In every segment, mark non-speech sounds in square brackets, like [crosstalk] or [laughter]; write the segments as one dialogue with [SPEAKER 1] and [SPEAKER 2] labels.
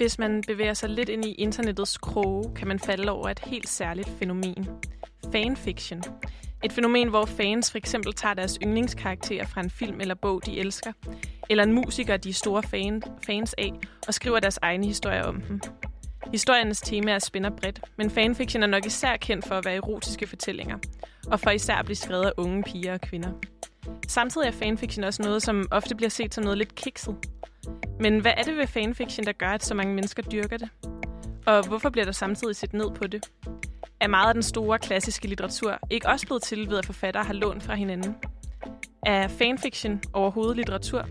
[SPEAKER 1] Hvis man bevæger sig lidt ind i internettets kroge, kan man falde over et helt særligt fænomen. Fanfiction. Et fænomen, hvor fans for eksempel tager deres yndlingskarakterer fra en film eller bog, de elsker, eller en musiker, de er store fan, fans af, og skriver deres egne historier om dem. Historiernes tema er spænder bredt, men fanfiction er nok især kendt for at være erotiske fortællinger, og for især at blive skrevet af unge piger og kvinder. Samtidig er fanfiction også noget, som ofte bliver set som noget lidt kikset. Men hvad er det ved fanfiction, der gør, at så mange mennesker dyrker det? Og hvorfor bliver der samtidig set ned på det? Er meget af den store klassiske litteratur ikke også blevet til ved, at forfattere har lånt fra hinanden? Er fanfiction overhovedet litteratur?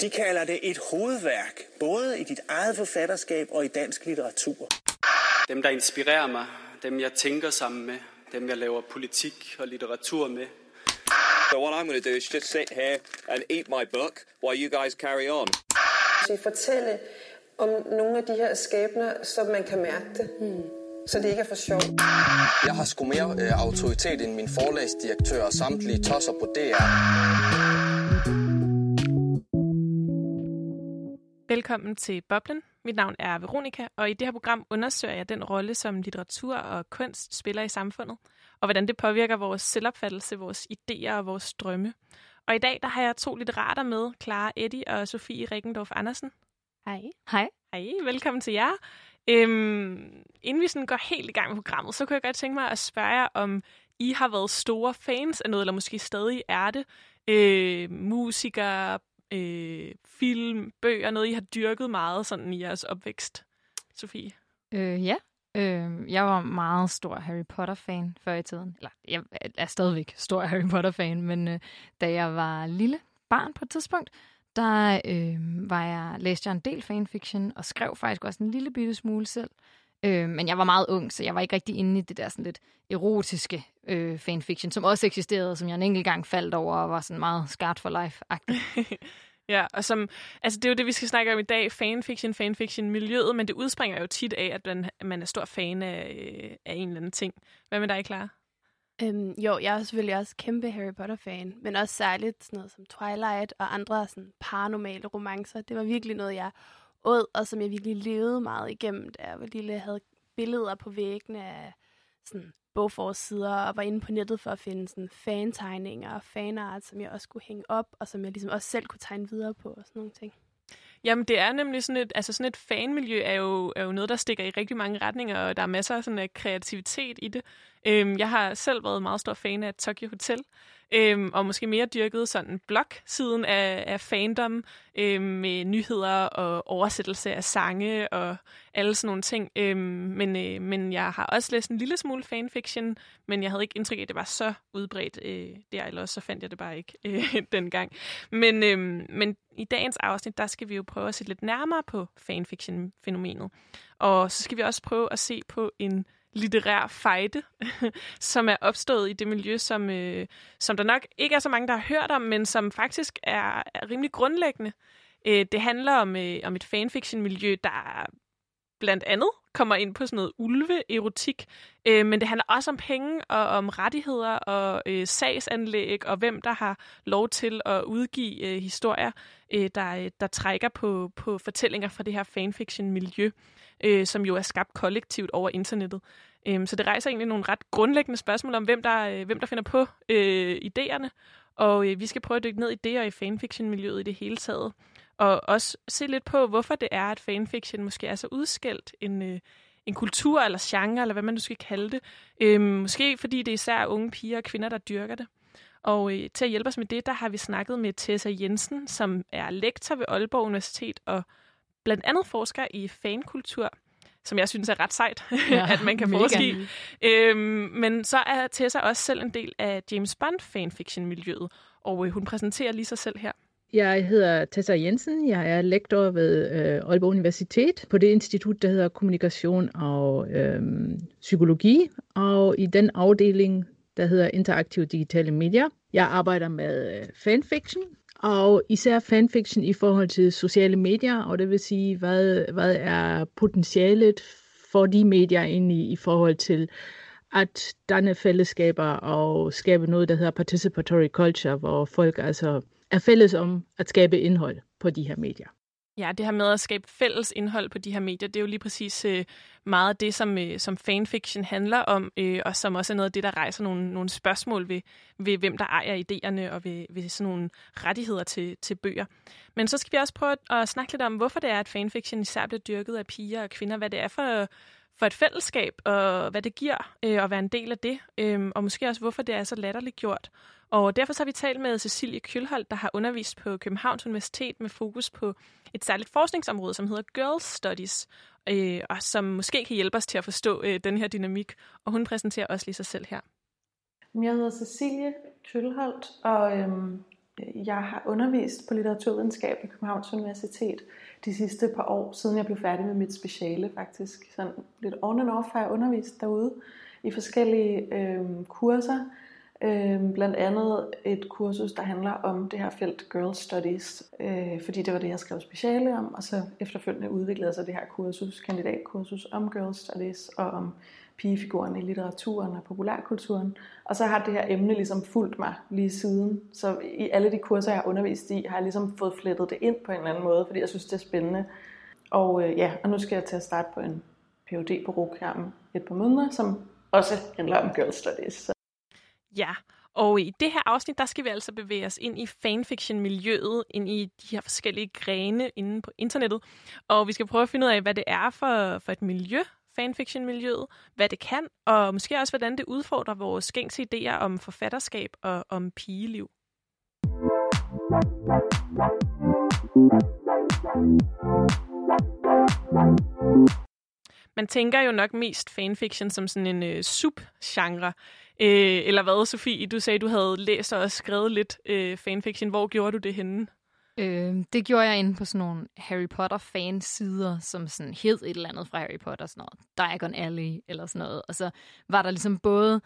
[SPEAKER 2] De kalder det et hovedværk, både i dit eget forfatterskab og i dansk litteratur.
[SPEAKER 3] Dem, der inspirerer mig, dem jeg tænker sammen med, dem jeg laver politik og litteratur med.
[SPEAKER 4] So what I'm going to do is just sit here and eat my book while you guys carry on.
[SPEAKER 5] Så fortælle om nogle af de her skæbner, så man kan mærke det. Hmm. Så det ikke er for sjov.
[SPEAKER 6] Jeg har sgu mere øh, autoritet end min forlagsdirektør og samtlige tosser på DR.
[SPEAKER 1] Velkommen til Boblen. Mit navn er Veronika, og i det her program undersøger jeg den rolle, som litteratur og kunst spiller i samfundet, og hvordan det påvirker vores selvopfattelse, vores idéer og vores drømme. Og i dag der har jeg to litterater med, Clara Eddie og Sofie Rikendorf Andersen.
[SPEAKER 7] Hej. Hej.
[SPEAKER 1] Hej, velkommen til jer. Øhm, inden vi sådan går helt i gang med programmet, så kunne jeg godt tænke mig at spørge jer, om I har været store fans af noget, eller måske stadig er det. Øh, musikere, øh, film, bøger, noget I har dyrket meget sådan i jeres opvækst, Sofie?
[SPEAKER 7] Øh, ja, øh, jeg var meget stor Harry Potter-fan før i tiden. Eller, jeg er stadigvæk stor Harry Potter-fan, men øh, da jeg var lille barn på et tidspunkt, der øh, var jeg, læste jeg en del fanfiction, og skrev faktisk også en lille bitte smule selv. Øh, men jeg var meget ung, så jeg var ikke rigtig inde i det der sådan lidt erotiske øh, fanfiction, som også eksisterede, som jeg en enkelt gang faldt over, og var sådan meget scarred for life-agtig. [laughs]
[SPEAKER 1] ja, og som, altså det er jo det, vi skal snakke om i dag, fanfiction, fanfiction-miljøet, men det udspringer jo tit af, at man, man er stor fan af, øh, af en eller anden ting. Hvad med dig, Clara?
[SPEAKER 8] Øhm, jo, jeg er selvfølgelig også kæmpe Harry Potter-fan, men også særligt sådan noget som Twilight og andre sådan paranormale romancer. Det var virkelig noget, jeg åd, og som jeg virkelig levede meget igennem, da jeg var lille. Jeg havde billeder på væggene af sådan bogforsider, og var inde på nettet for at finde sådan fantegninger og fanart, som jeg også kunne hænge op, og som jeg ligesom også selv kunne tegne videre på og sådan nogle ting.
[SPEAKER 1] Jamen, det er nemlig sådan et, altså sådan et fanmiljø er jo, er jo noget, der stikker i rigtig mange retninger, og der er masser af sådan af kreativitet i det. Øhm, jeg har selv været meget stor fan af Tokyo Hotel, øhm, og måske mere dyrket sådan blog-siden af, af fandom øhm, med nyheder og oversættelse af sange og alle sådan nogle ting. Øhm, men, øh, men jeg har også læst en lille smule fanfiction, men jeg havde ikke indtryk af, at det var så udbredt øh, der, eller også så fandt jeg det bare ikke [laughs] øh, dengang. Men, øh, men i dagens afsnit, der skal vi jo prøve at se lidt nærmere på fanfiction-fænomenet. Og så skal vi også prøve at se på en litterær fejde, [laughs] som er opstået i det miljø, som, øh, som der nok ikke er så mange, der har hørt om, men som faktisk er, er rimelig grundlæggende. Øh, det handler om, øh, om et fanfiction-miljø, der blandt andet kommer ind på sådan noget ulve-erotik, øh, men det handler også om penge og om rettigheder og øh, sagsanlæg og hvem der har lov til at udgive øh, historier, øh, der, øh, der trækker på, på fortællinger fra det her fanfiction-miljø, øh, som jo er skabt kollektivt over internettet. Øh, så det rejser egentlig nogle ret grundlæggende spørgsmål om, hvem der, øh, hvem der finder på øh, idéerne, og øh, vi skal prøve at dykke ned i det og i fanfiction-miljøet i det hele taget og også se lidt på, hvorfor det er, at fanfiction måske er så udskældt en, øh, en kultur eller genre, eller hvad man nu skal kalde det. Øhm, måske fordi det er især unge piger og kvinder, der dyrker det. Og øh, til at hjælpe os med det, der har vi snakket med Tessa Jensen, som er lektor ved Aalborg Universitet og blandt andet forsker i fankultur, som jeg synes er ret sejt, [laughs] ja, at man kan forske i. Øhm, men så er Tessa også selv en del af James Bond fanfiction-miljøet, og øh, hun præsenterer lige sig selv her.
[SPEAKER 9] Jeg hedder Tessa Jensen. Jeg er lektor ved øh, Aalborg Universitet på det institut, der hedder Kommunikation og øh, Psykologi, og i den afdeling, der hedder Interaktive Digitale Medier. Jeg arbejder med øh, fanfiction, og især fanfiction i forhold til sociale medier, og det vil sige, hvad, hvad er potentialet for de medier egentlig i forhold til at danne fællesskaber og skabe noget, der hedder participatory culture, hvor folk altså er fælles om at skabe indhold på de her medier.
[SPEAKER 1] Ja, det her med at skabe fælles indhold på de her medier, det er jo lige præcis øh, meget af det, som, øh, som fanfiction handler om, øh, og som også er noget af det, der rejser nogle, nogle spørgsmål ved, ved, hvem der ejer idéerne, og ved, ved sådan nogle rettigheder til, til bøger. Men så skal vi også prøve at, at snakke lidt om, hvorfor det er, at fanfiction især bliver dyrket af piger og kvinder, hvad det er for, for et fællesskab, og hvad det giver øh, at være en del af det, øh, og måske også, hvorfor det er så latterligt gjort. Og derfor så har vi talt med Cecilie Kjølholt, der har undervist på Københavns Universitet med fokus på et særligt forskningsområde, som hedder Girls Studies, øh, og som måske kan hjælpe os til at forstå øh, den her dynamik. Og hun præsenterer også lige sig selv her.
[SPEAKER 10] Jeg hedder Cecilie Kjølholt, og øhm, jeg har undervist på litteraturvidenskab på Københavns Universitet de sidste par år, siden jeg blev færdig med mit speciale faktisk. Sådan lidt on and off har jeg undervist derude i forskellige øh, kurser, Øh, blandt andet et kursus, der handler om det her felt Girl Studies, øh, fordi det var det, jeg skrev speciale om, og så efterfølgende udviklede sig det her kursus, kandidatkursus om Girl Studies og om pigefiguren i litteraturen og populærkulturen. Og så har det her emne ligesom fulgt mig lige siden. Så i alle de kurser, jeg har undervist i, har jeg ligesom fået flettet det ind på en eller anden måde, fordi jeg synes, det er spændende. Og øh, ja, og nu skal jeg til at starte på en Ph.D. på RUG om et par måneder, som også handler om Girl Studies. Så
[SPEAKER 1] Ja, og i det her afsnit, der skal vi altså bevæge os ind i fanfiction-miljøet, ind i de her forskellige grene inde på internettet. Og vi skal prøve at finde ud af, hvad det er for, for et miljø, fanfiction-miljøet, hvad det kan, og måske også, hvordan det udfordrer vores gængse idéer om forfatterskab og om pigeliv. Man tænker jo nok mest fanfiction som sådan en øh, subgenre. Øh, eller hvad, Sofie? Du sagde, du havde læst og skrevet lidt øh, fanfiction. Hvor gjorde du det henne?
[SPEAKER 7] Øh, det gjorde jeg inde på sådan nogle Harry Potter fansider, som sådan hed et eller andet fra Harry Potter, sådan noget Diagon Alley eller sådan noget. Og så var der ligesom både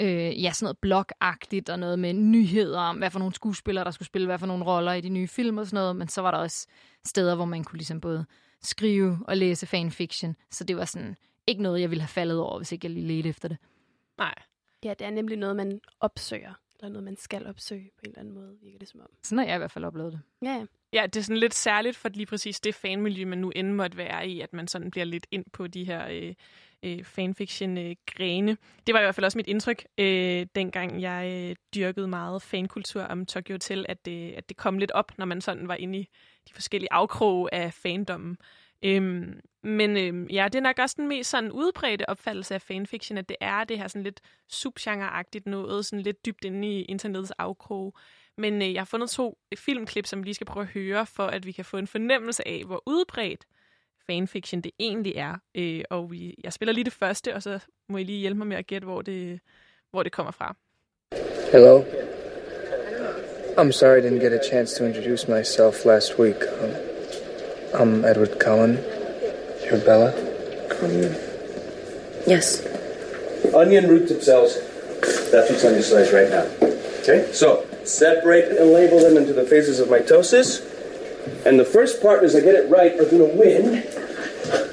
[SPEAKER 7] øh, ja, sådan noget blogagtigt og noget med nyheder om, hvad for nogle skuespillere, der skulle spille hvad for nogle roller i de nye film og sådan noget. Men så var der også steder, hvor man kunne ligesom både skrive og læse fanfiction. Så det var sådan ikke noget, jeg ville have faldet over, hvis ikke jeg lige ledte efter det.
[SPEAKER 1] Nej.
[SPEAKER 8] Ja, det er nemlig noget, man opsøger. Eller noget, man skal opsøge på en eller anden måde, virker det som om.
[SPEAKER 7] Sådan har jeg i hvert fald oplevet det.
[SPEAKER 8] Ja, ja.
[SPEAKER 1] Ja, det er sådan lidt særligt for lige præcis det fanmiljø, man nu end måtte være i, at man sådan bliver lidt ind på de her øh, øh, fanfiction-grene. Øh, det var i hvert fald også mit indtryk, øh, dengang jeg øh, dyrkede meget fankultur om Tokyo Hotel, at det, at det kom lidt op, når man sådan var inde i de forskellige afkroge af fandommen. Øhm, men øhm, ja, det er nok også den mest sådan udbredte opfattelse af fanfiction, at det er det her sådan lidt subgenreagtigt noget, sådan lidt dybt inde i internettets afkrog. Men øh, jeg har fundet to filmklip, som vi lige skal prøve at høre, for at vi kan få en fornemmelse af, hvor udbredt fanfiction det egentlig er. Øh, og vi, jeg spiller lige det første, og så må I lige hjælpe mig med at gætte, hvor det, hvor det kommer fra.
[SPEAKER 11] Hello. I'm sorry I didn't get a chance to introduce myself last week. Um, I'm Edward Cullen. You're Bella?
[SPEAKER 12] Um, yes.
[SPEAKER 13] Onion root tip cells. That's what's on your slice right now. Okay? So, separate and label them into the phases of mitosis. And the first partners that get it right are going to win.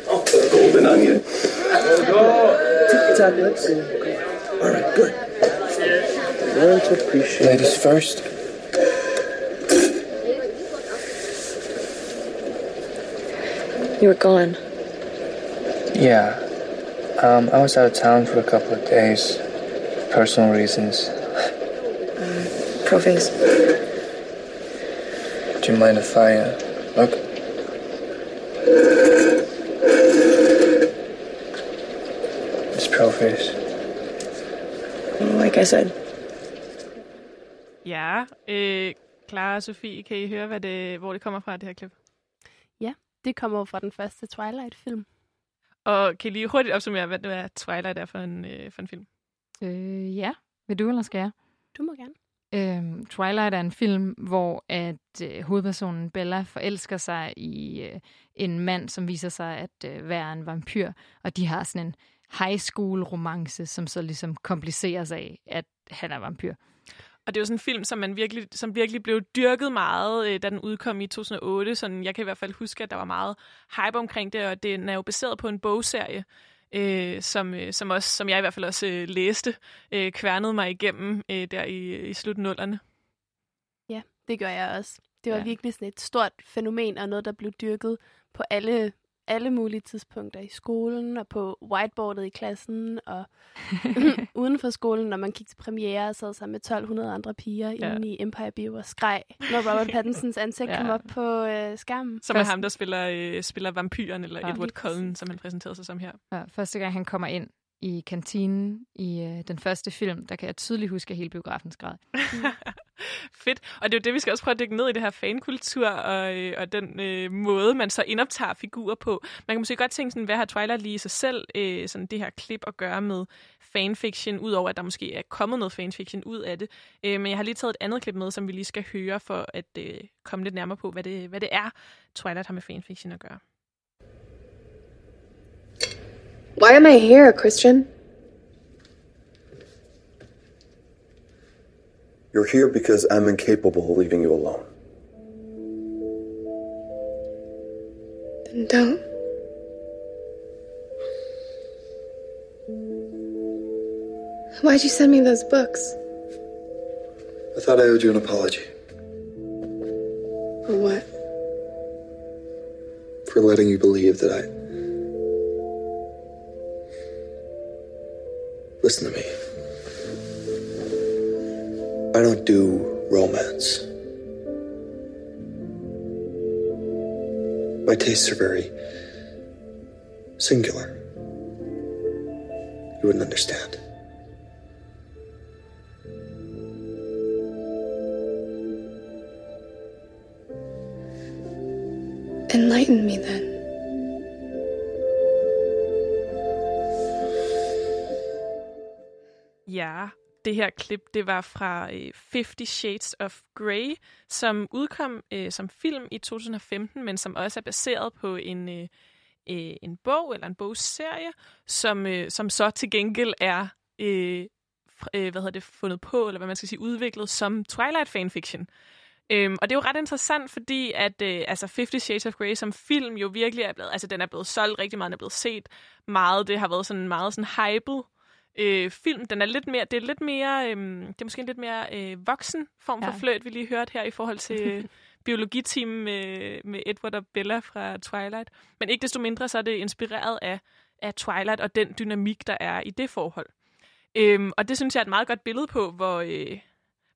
[SPEAKER 13] Oh, the golden onion. Oh,
[SPEAKER 11] Tablets.
[SPEAKER 13] All right, good.
[SPEAKER 11] Learn to appreciate. Ladies first.
[SPEAKER 12] You were gone.
[SPEAKER 11] Yeah. Um, I was out of town for a couple of days. Personal reasons.
[SPEAKER 12] Prophase.
[SPEAKER 11] Do you mind if I uh, look? It's Proface.
[SPEAKER 12] Like I said.
[SPEAKER 1] Ja, øh, Clara og Sofie, kan I høre, hvad det, hvor det kommer fra, det her klip?
[SPEAKER 8] Det kommer fra den første Twilight-film.
[SPEAKER 1] Og kan I lige hurtigt opsummere, hvad det er, Twilight er for en, øh, for en film?
[SPEAKER 7] Øh, ja. Vil du, eller skal jeg?
[SPEAKER 8] Du må gerne.
[SPEAKER 7] Øhm, Twilight er en film, hvor at øh, hovedpersonen Bella forelsker sig i øh, en mand, som viser sig at øh, være en vampyr, og de har sådan en high school romance, som så ligesom komplicerer sig af, at han er vampyr.
[SPEAKER 1] Og det er jo sådan en film, som, man virkelig, som virkelig blev dyrket meget, øh, da den udkom i 2008. Sådan, jeg kan i hvert fald huske, at der var meget hype omkring det, og den er jo baseret på en bogserie, øh, som, øh, som, også, som jeg i hvert fald også øh, læste, øh, kværnede mig igennem øh, der i, i slutnullerne.
[SPEAKER 8] Ja, det gør jeg også. Det var
[SPEAKER 7] Ja.
[SPEAKER 8] ja. virkelig sådan et stort fænomen, og noget, der blev dyrket på alle, alle mulige tidspunkter i skolen, og på whiteboardet i klassen, og [laughs] uden for skolen, når man gik til premiere og sad sammen med 1200 andre piger
[SPEAKER 1] Ja.
[SPEAKER 8] inde i Empire Bio og skreg, når Robert [laughs] Pattinsons ansigt
[SPEAKER 1] Ja.
[SPEAKER 8] kom op på øh, skærmen.
[SPEAKER 1] Som er ham, der spiller, øh, spiller vampyren, eller
[SPEAKER 7] Ja.
[SPEAKER 1] Edward Cullen, som han præsenterede sig som her.
[SPEAKER 7] Ja, første gang han kommer ind i kantinen i øh, den første film, der kan jeg tydeligt huske hele biografens grad. [laughs]
[SPEAKER 1] Fedt. Og det er jo det, vi skal også prøve at dykke ned i det her fankultur, og, øh, og den øh, måde, man så indoptager figurer på. Man kan måske godt tænke sådan, hvad har Twilight lige i sig selv, øh, sådan det her klip at gøre med fanfiction, udover at der måske er kommet noget fanfiction ud af det. Øh, men jeg har lige taget et andet klip med, som vi lige skal høre, for at øh, komme lidt nærmere på, hvad det, hvad det er, Twilight har med fanfiction at gøre.
[SPEAKER 12] Why am I here, Christian?
[SPEAKER 14] You're here because I'm incapable of leaving you alone.
[SPEAKER 12] Then don't. Why'd you send me those books?
[SPEAKER 14] I thought I owed you an apology
[SPEAKER 12] For what?
[SPEAKER 14] for letting you believe that I. Listen to me. I don't do romance. My tastes are very singular. You wouldn't understand.
[SPEAKER 12] Enlighten me then.
[SPEAKER 1] Ja, det her klip, det var fra øh, 50 Shades of Grey, som udkom øh, som film i 2015, men som også er baseret på en, øh, øh, en bog eller en bogserie, som, øh, som så til gengæld er øh, øh, hvad hedder det, fundet på, eller hvad man skal sige, udviklet som Twilight fanfiction. Øhm, og det er jo ret interessant, fordi at øh, altså 50 Shades of Grey som film jo virkelig er blevet, altså den er blevet solgt rigtig meget, den er blevet set meget, det har været sådan meget sådan hyped øh, film. Den er lidt mere, det er lidt mere, øh, det er måske en lidt mere øh, voksen form for
[SPEAKER 7] Ja.
[SPEAKER 1] fløjt, vi lige hørte her i forhold til øh, [laughs] biologitimen med, med Edward og Bella fra Twilight. Men ikke desto mindre, så er det inspireret af, af Twilight og den dynamik, der er i det forhold. Øhm, og det synes jeg er et meget godt billede på, hvor, øh,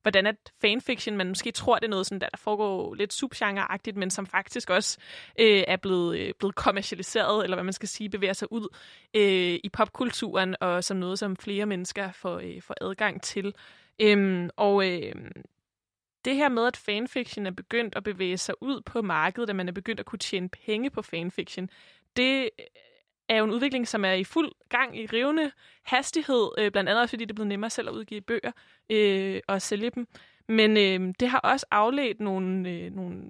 [SPEAKER 1] hvordan at fanfiction, man måske tror, det er noget, sådan, der, der foregår lidt subgenreagtigt, men som faktisk også øh, er blevet, øh, blevet kommercialiseret, eller hvad man skal sige, bevæger sig ud øh, i popkulturen, og som noget, som flere mennesker får, øh, får adgang til. Øhm, og øh, det her med, at fanfiction er begyndt at bevæge sig ud på markedet, at man er begyndt at kunne tjene penge på fanfiction, det er jo en udvikling, som er i fuld gang i rivende hastighed, øh, blandt andet også, fordi det er blevet nemmere selv at udgive bøger øh, og sælge dem. Men øh, det har også afledt nogle, øh, nogle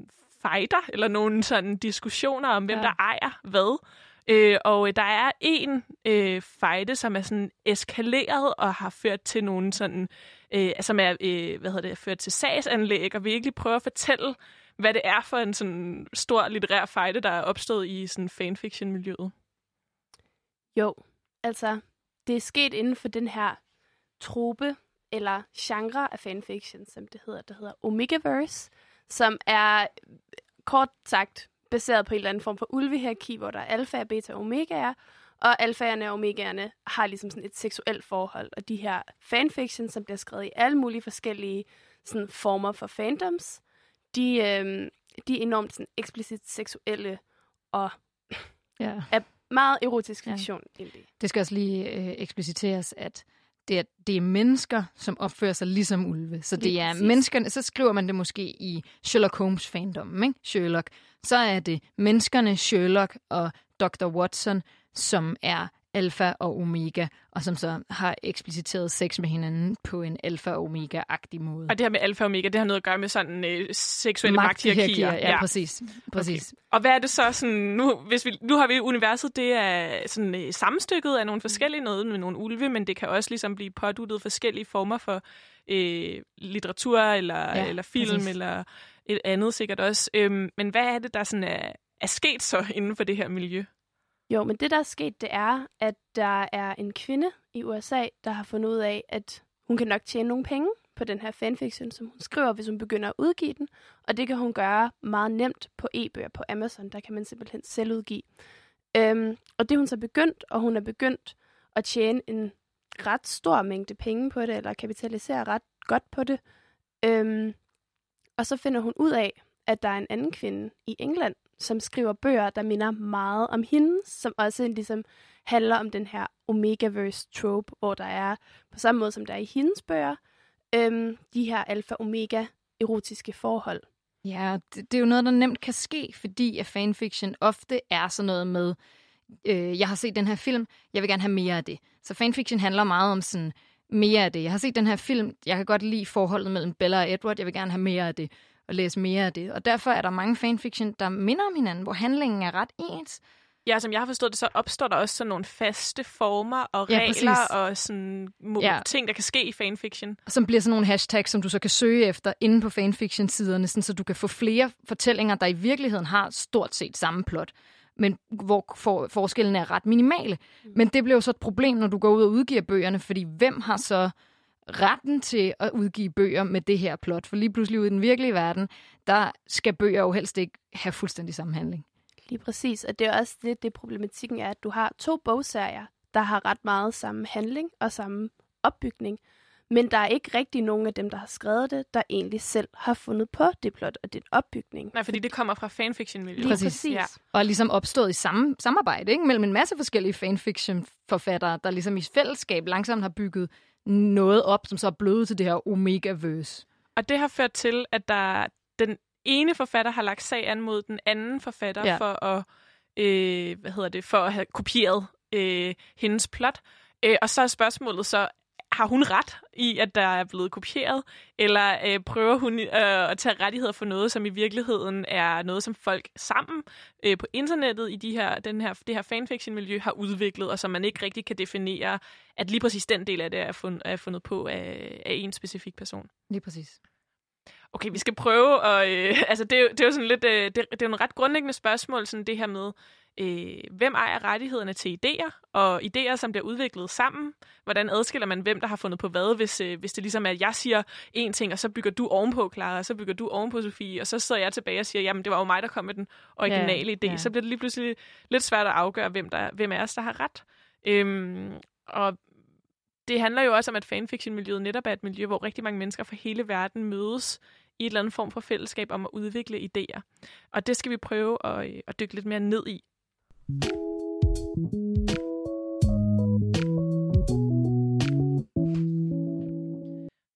[SPEAKER 1] fighter, eller nogle sådan diskussioner om, hvem
[SPEAKER 7] Ja.
[SPEAKER 1] der ejer hvad. Øh, og øh, der er en øh, fejde, som er sådan eskaleret og har ført til nogle sådan, øh, som er, øh, hvad hedder det, ført til sagsanlæg, og virkelig prøve at fortælle, hvad det er for en sådan stor litterær fejde, der er opstået i sådan fanfiction-miljøet.
[SPEAKER 8] Jo, altså, det er sket inden for den her trope eller genre af fanfiction, som det hedder, der hedder Omegaverse, som er kort sagt baseret på en eller anden form for ulvehierarki, hvor der er alfa, beta og omegaer, og alfaerne og omegaerne har ligesom sådan et seksuelt forhold, og de her fanfiction, som bliver skrevet i alle mulige forskellige sådan, former for fandoms, de, øhm, de er enormt sådan, eksplicit seksuelle og
[SPEAKER 7] Ja.
[SPEAKER 8] er meget erotisk fiktion ja. egentlig.
[SPEAKER 7] Det skal også lige øh, ekspliciteres, at det er, det er mennesker, som opfører sig ligesom ulve. Så det er
[SPEAKER 8] præcis.
[SPEAKER 7] menneskerne, så skriver man det måske i Sherlock Holmes fandom, ikke? Sherlock. Så er det menneskerne Sherlock og Dr. Watson, som er alfa og omega, og som så har ekspliciteret sex med hinanden på en alfa og omega-agtig måde.
[SPEAKER 1] Og det her med alfa og omega, det har noget at gøre med sådan øh, seksuelle magthierarkier.
[SPEAKER 7] Ja, ja, præcis. præcis.
[SPEAKER 1] Okay. Og hvad er det så sådan, nu, hvis vi, nu har vi universet, det er sådan øh, sammenstykket af nogle forskellige noget med nogle ulve, men det kan også ligesom blive påduttet forskellige former for øh, litteratur, eller,
[SPEAKER 7] Ja,
[SPEAKER 1] eller film,
[SPEAKER 7] præcis.
[SPEAKER 1] eller et andet sikkert også. Øhm, men hvad er det, der sådan er, er sket så [laughs] inden for det her miljø?
[SPEAKER 8] Jo, men det, der er sket, det er, at der er en kvinde i USA, der har fundet ud af, at hun kan nok tjene nogle penge på den her fanfiction, som hun skriver, hvis hun begynder at udgive den. Og det kan hun gøre meget nemt på e-bøger på Amazon. Der kan man simpelthen selv udgive. Øhm, og det hun så begyndt, og hun er begyndt at tjene en ret stor mængde penge på det, eller kapitalisere ret godt på det. Øhm, og så finder hun ud af, at der er en anden kvinde i England, som skriver bøger, der minder meget om hende, som også ligesom handler om den her Omegaverse trope, hvor der er, på samme måde som der er i hendes bøger, øhm, de her alfa-omega erotiske forhold.
[SPEAKER 7] Ja, det, det er jo noget, der nemt kan ske, fordi at fanfiction ofte er sådan noget med, øh, jeg har set den her film, jeg vil gerne have mere af det. Så fanfiction handler meget om sådan, mere af det. Jeg har set den her film, jeg kan godt lide forholdet mellem Bella og Edward, jeg vil gerne have mere af det, og læse mere af det. Og derfor er der mange fanfiction, der minder om hinanden, hvor handlingen er ret ens.
[SPEAKER 1] Ja, som jeg har forstået det, så opstår der også sådan nogle faste former og
[SPEAKER 7] Ja,
[SPEAKER 1] regler
[SPEAKER 7] præcis.
[SPEAKER 1] og sådan
[SPEAKER 7] Ja.
[SPEAKER 1] ting, der kan ske i fanfiction.
[SPEAKER 7] Som bliver sådan nogle hashtags, som du så kan søge efter inde på fanfiction-siderne, sådan, så du kan få flere fortællinger, der i virkeligheden har stort set samme plot, men hvor for, forskellen er ret minimale. Men det bliver jo så et problem, når du går ud og udgiver bøgerne, fordi hvem har så retten til at udgive bøger med det her plot? For lige pludselig ude i den virkelige verden, der skal bøger jo helst ikke have fuldstændig samme handling.
[SPEAKER 8] Lige præcis, og det er også det, det problematikken er, at du har to bogserier, der har ret meget samme handling og samme opbygning, men der er ikke rigtig nogen af dem, der har skrevet det, der egentlig selv har fundet på det plot og den opbygning.
[SPEAKER 1] Nej, fordi det kommer fra fanfiction-miljøet.
[SPEAKER 8] Lige præcis.
[SPEAKER 1] Ja.
[SPEAKER 7] Og er ligesom opstået i samme samarbejde ikke? mellem en masse forskellige fanfiction-forfattere, der ligesom i fællesskab langsomt har bygget noget op, som så er blevet til det her Omega-verse.
[SPEAKER 1] Og det har ført til, at der den ene forfatter har lagt sag an mod den anden forfatter
[SPEAKER 7] ja.
[SPEAKER 1] for at øh, hvad hedder det, for at have kopieret øh, hendes plot. Øh, og så er spørgsmålet så, har hun ret i, at der er blevet kopieret, eller øh, prøver hun øh, at tage rettigheder for noget, som i virkeligheden er noget, som folk sammen øh, på internettet i de her, den her, det her fanfiction-miljø har udviklet, og som man ikke rigtig kan definere, at lige præcis den del af det er, fund, er fundet på af, af en specifik person.
[SPEAKER 7] Lige præcis.
[SPEAKER 1] Okay, vi skal prøve at... Øh, [laughs] altså, det er, jo, det er jo sådan lidt... Øh, det, det er nogle ret grundlæggende spørgsmål, sådan det her med, øh, hvem ejer rettighederne til idéer, og idéer, som bliver udviklet sammen. Hvordan adskiller man, hvem der har fundet på hvad, hvis, øh, hvis det ligesom er, at jeg siger en ting, og så bygger du ovenpå, Clara, og så bygger du ovenpå, Sofie, og så sidder jeg tilbage og siger, jamen, det var jo mig, der kom med den originale
[SPEAKER 7] Ja,
[SPEAKER 1] idé.
[SPEAKER 7] ja.
[SPEAKER 1] Så bliver det lige pludselig lidt svært at afgøre, hvem, der, hvem af os, der har ret. Øhm, og det handler jo også om, at fanfiction-miljøet netop er et miljø, hvor rigtig mange mennesker fra hele verden mødes i et eller andet form for fællesskab om at udvikle idéer. Og det skal vi prøve at, øh, at dykke lidt mere ned i.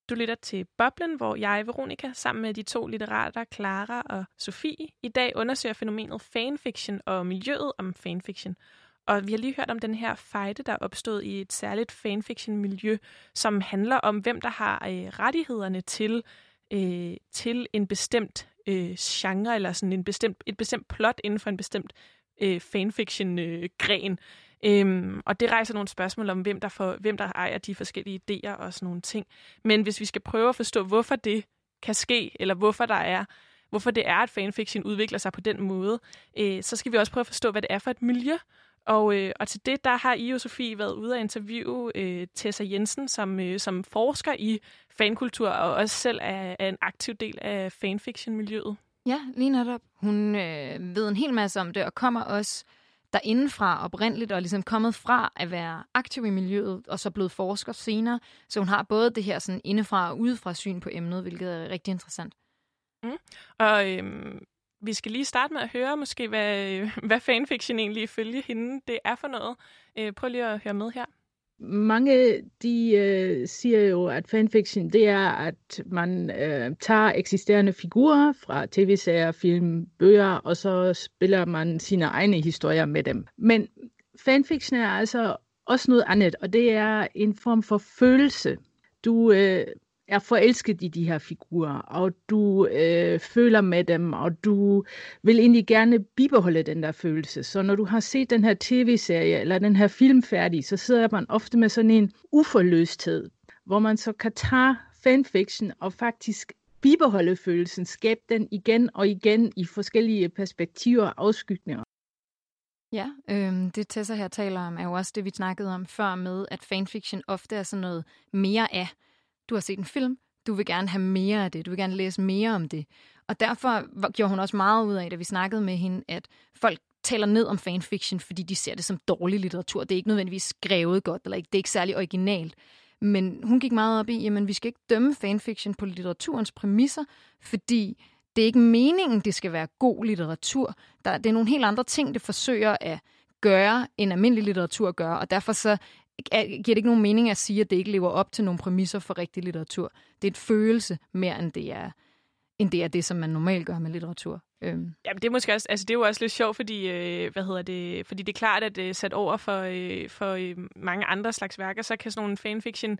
[SPEAKER 1] Du lytter til Boblen, hvor jeg, Veronika, sammen med de to litterater, Clara og Sofie, i dag undersøger fænomenet fanfiction og miljøet om fanfiction. Og vi har lige hørt om den her fejde, der opstod i et særligt fanfiction-miljø, som handler om, hvem der har øh, rettighederne til, øh, til en bestemt øh, genre, eller sådan en bestemt, et bestemt plot inden for en bestemt øh, fanfiction-gren. Øh, øhm, og det rejser nogle spørgsmål om, hvem der, får, hvem der ejer de forskellige idéer og sådan nogle ting. Men hvis vi skal prøve at forstå, hvorfor det kan ske, eller hvorfor der er hvorfor det er, at fanfiction udvikler sig på den måde, øh, så skal vi også prøve at forstå, hvad det er for et miljø. Og, øh, og til det, der har I og Sofie været ude at interviewe øh, Tessa Jensen, som, øh, som forsker i fankultur, og også selv er, er en aktiv del af fanfiction-miljøet.
[SPEAKER 7] Ja, lige netop. Hun øh, ved en hel masse om det, og kommer også derindefra oprindeligt, og ligesom kommet fra at være aktiv i miljøet, og så blevet forsker senere. Så hun har både det her sådan indefra og udefra syn på emnet, hvilket er rigtig interessant.
[SPEAKER 1] Mm. Og øhm, vi skal lige starte med at høre måske, hvad, [laughs] hvad fanfiction egentlig ifølge hende det er for noget. Øh, prøv lige at høre med her.
[SPEAKER 9] Mange de øh, siger jo, at fanfiction det er, at man øh, tager eksisterende figurer fra tv-serier, film, bøger, og så spiller man sine egne historier med dem. Men fanfiction er altså også noget andet, og det er en form for følelse. Du øh, er forelsket i de her figurer, og du øh, føler med dem, og du vil egentlig gerne bibeholde den der følelse. Så når du har set den her tv-serie eller den her film færdig, så sidder man ofte med sådan en uforløsthed, hvor man så kan tage fanfiction og faktisk bibeholde følelsen, skabe den igen og igen i forskellige perspektiver og afskygninger.
[SPEAKER 7] Ja, øh, det Tessa her taler om, er jo også det, vi snakkede om før med, at fanfiction ofte er sådan noget mere af. Du har set en film, du vil gerne have mere af det, du vil gerne læse mere om det. Og derfor gjorde hun også meget ud af, da vi snakkede med hende, at folk taler ned om fanfiction, fordi de ser det som dårlig litteratur. Det er ikke nødvendigvis skrevet godt, eller ikke, det er ikke særlig originalt. Men hun gik meget op i, at vi skal ikke dømme fanfiction på litteraturens præmisser, fordi det er ikke meningen, det skal være god litteratur. Der, det er nogle helt andre ting, det forsøger at gøre, end almindelig litteratur gør, og derfor så giver det ikke nogen mening at sige, at det ikke lever op til nogle præmisser for rigtig litteratur. Det er et følelse mere, end det er, end det, er det som man normalt gør med litteratur.
[SPEAKER 1] Øhm. Jamen, det er måske også, altså det er jo også lidt sjovt, fordi, øh, hvad hedder det, fordi det er klart, at det er sat over for, øh, for øh, mange andre slags værker, så kan sådan nogle fanfiction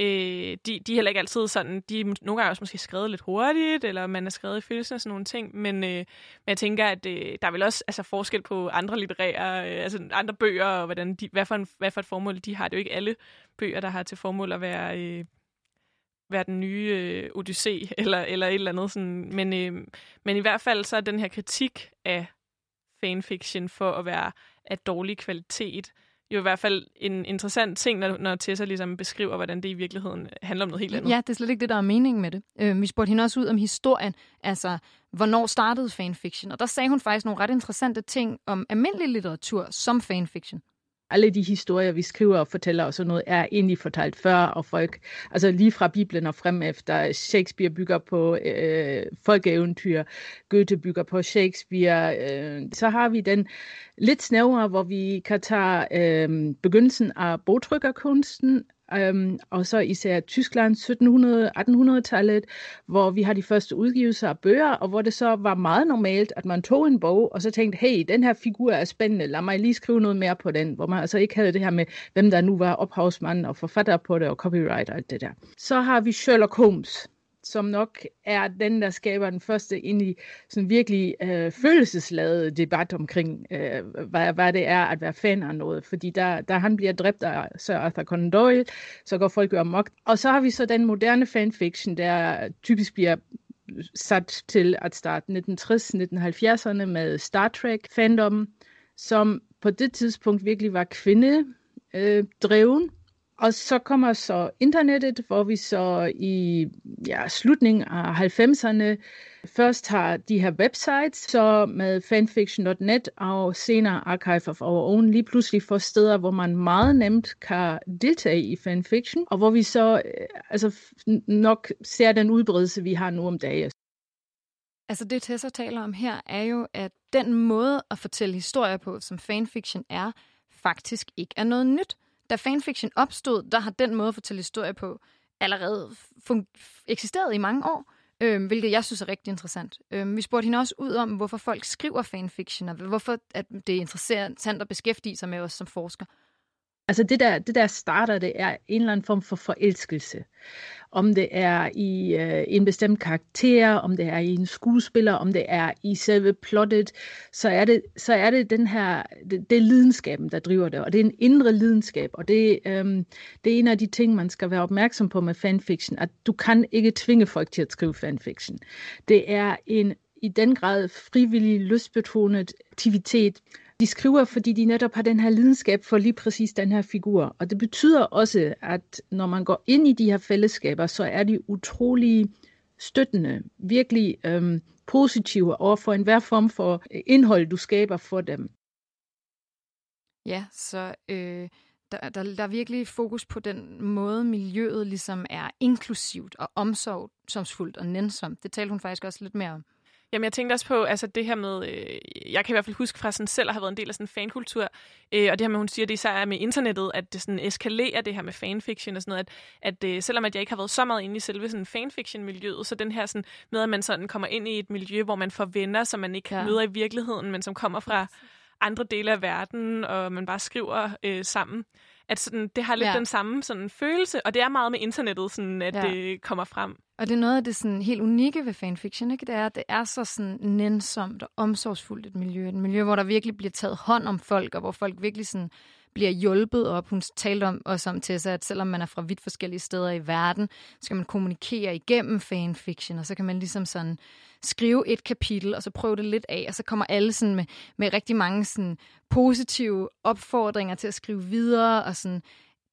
[SPEAKER 1] Øh, de, de er heller ikke altid sådan, de er nogle gange også måske skrevet lidt hurtigt, eller man er skrevet i følelsen og sådan nogle ting, men, øh, men jeg tænker, at øh, der er vel også altså, forskel på andre litterære, øh, altså andre bøger, og hvordan de, hvad, for en, hvad for et formål de har. Det er jo ikke alle bøger, der har til formål at være, øh, være den nye øh, Odyssé, [laughs] eller, eller et eller andet sådan. Men, øh, men i hvert fald så er den her kritik af fanfiction for at være af dårlig kvalitet, jo i hvert fald en interessant ting, når, når Tessa ligesom beskriver, hvordan det i virkeligheden handler om noget helt andet.
[SPEAKER 7] Ja, det er slet ikke det, der er meningen med det. Øh, vi spurgte hende også ud om historien, altså hvornår startede fanfiction, og der sagde hun faktisk nogle ret interessante ting om almindelig litteratur som fanfiction
[SPEAKER 9] alle de historier, vi skriver og fortæller og sådan noget, er egentlig fortalt før, og folk, altså lige fra Bibelen og frem efter, Shakespeare bygger på øh, folkeeventyr, Goethe bygger på Shakespeare, øh, så har vi den lidt snævere, hvor vi kan tage øh, begyndelsen af bogtrykkerkunsten, Um, og så især Tyskland 1700-1800-tallet, hvor vi har de første udgivelser af bøger, og hvor det så var meget normalt, at man tog en bog, og så tænkte, hey, den her figur er spændende, lad mig lige skrive noget mere på den, hvor man altså ikke havde det her med, hvem der nu var ophavsmand og forfatter på det, og copyright og alt det der. Så har vi Sherlock Holmes, som nok er den, der skaber den første ind i sådan virkelig øh, følelsesladede debat omkring, øh, hvad, hvad det er at være fan af noget. Fordi der, der han bliver dræbt af Sir Arthur Conan Doyle, så går folk jo amok. Og så har vi så den moderne fanfiction, der typisk bliver sat til at starte 1960-1970'erne med Star Trek fandom, som på det tidspunkt virkelig var kvindedreven. Øh, og så kommer så internettet, hvor vi så i ja, slutningen af 90'erne først har de her websites, så med fanfiction.net og senere Archive of Our Own lige pludselig får steder, hvor man meget nemt kan deltage i fanfiction, og hvor vi så øh, altså, nok ser den udbredelse, vi har nu om dagen.
[SPEAKER 7] Altså det Tessa taler om her, er jo, at den måde at fortælle historier på, som fanfiction er, faktisk ikke er noget nyt da fanfiction opstod, der har den måde at fortælle historie på allerede eksisteret i mange år, øh, hvilket jeg synes er rigtig interessant. Øh, vi spurgte hende også ud om, hvorfor folk skriver fanfiction, og hvorfor at det er interessant at beskæftige sig med os som forsker.
[SPEAKER 9] Altså det der, det der starter, det er en eller anden form for forelskelse. Om det er i øh, en bestemt karakter, om det er i en skuespiller, om det er i selve plottet, så er det, så er det den her, det, det er lidenskaben, der driver det, og det er en indre lidenskab, og det, øh, det er en af de ting, man skal være opmærksom på med fanfiction, at du kan ikke tvinge folk til at skrive fanfiction. Det er en i den grad frivillig, lystbetonet aktivitet, de skriver, fordi de netop har den her lidenskab for lige præcis den her figur. Og det betyder også, at når man går ind i de her fællesskaber, så er de utrolig støttende, virkelig øhm, positive over for enhver form for øh, indhold, du skaber for dem.
[SPEAKER 7] Ja, så øh, der, der, der er virkelig fokus på den måde, miljøet ligesom er inklusivt og omsorgsfuldt og nænsomt. Det talte hun faktisk også lidt mere om.
[SPEAKER 1] Jamen, jeg tænkte også på altså, det her med, øh, jeg kan i hvert fald huske fra sådan selv at have været en del af sådan en fankultur, øh, og det her med, hun siger, det især er med internettet, at det sådan eskalerer det her med fanfiction og sådan noget, at, at øh, selvom at jeg ikke har været så meget inde i selve sådan fanfiction-miljøet, så den her sådan, med, at man sådan kommer ind i et miljø, hvor man får venner, som man ikke ja. møder i virkeligheden, men som kommer fra andre dele af verden, og man bare skriver øh, sammen at sådan, det har lidt ja. den samme sådan, følelse, og det er meget med internettet, sådan, at ja. det kommer frem.
[SPEAKER 7] Og det er noget af det sådan, helt unikke ved fanfiction, ikke? det er, at det er så sådan, nænsomt og omsorgsfuldt et miljø. Et miljø, hvor der virkelig bliver taget hånd om folk, og hvor folk virkelig sådan, bliver hjulpet op. Hun talte om, også om Tessa, at selvom man er fra vidt forskellige steder i verden, så kan man kommunikere igennem fanfiction, og så kan man ligesom sådan skrive et kapitel, og så prøve det lidt af, og så kommer alle sådan med, med rigtig mange sådan positive opfordringer til at skrive videre, og sådan,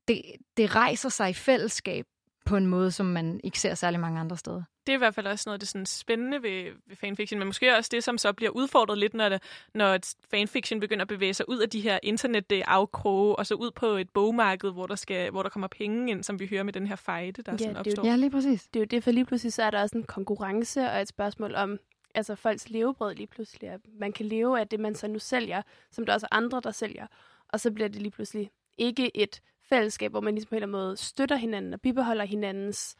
[SPEAKER 7] det, det rejser sig i fællesskab på en måde, som man ikke ser særlig mange andre steder.
[SPEAKER 1] Det er i hvert fald også noget af det sådan spændende ved, ved fanfiction, men måske også det, som så bliver udfordret lidt, når, det, når fanfiction begynder at bevæge sig ud af de her internet-afkroge, og så ud på et bogmarked, hvor der, skal, hvor der kommer penge ind, som vi hører med den her fejde, der
[SPEAKER 8] ja,
[SPEAKER 1] sådan opstår.
[SPEAKER 7] Ja, lige præcis.
[SPEAKER 8] Det er jo det, for lige pludselig så er der også en konkurrence og et spørgsmål om, altså folks levebrød lige pludselig. At man kan leve af det, man så nu sælger, som der også er andre, der sælger. Og så bliver det lige pludselig ikke et fællesskab, hvor man ligesom på en eller anden måde støtter hinanden og bibeholder hinandens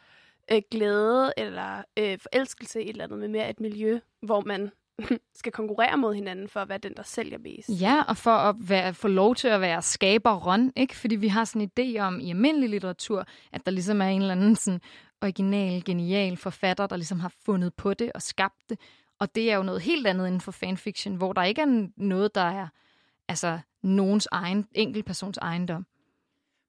[SPEAKER 8] øh, glæde eller øh, forelskelse i et eller andet, med mere et miljø, hvor man [laughs] skal konkurrere mod hinanden for at være den, der sælger mest.
[SPEAKER 7] Ja, og for at være, få lov til at være skaberen, ikke? Fordi vi har sådan en idé om i almindelig litteratur, at der ligesom er en eller anden sådan original, genial forfatter, der ligesom har fundet på det og skabt det. Og det er jo noget helt andet inden for fanfiction, hvor der ikke er noget, der er altså nogens egen, enkeltpersons ejendom.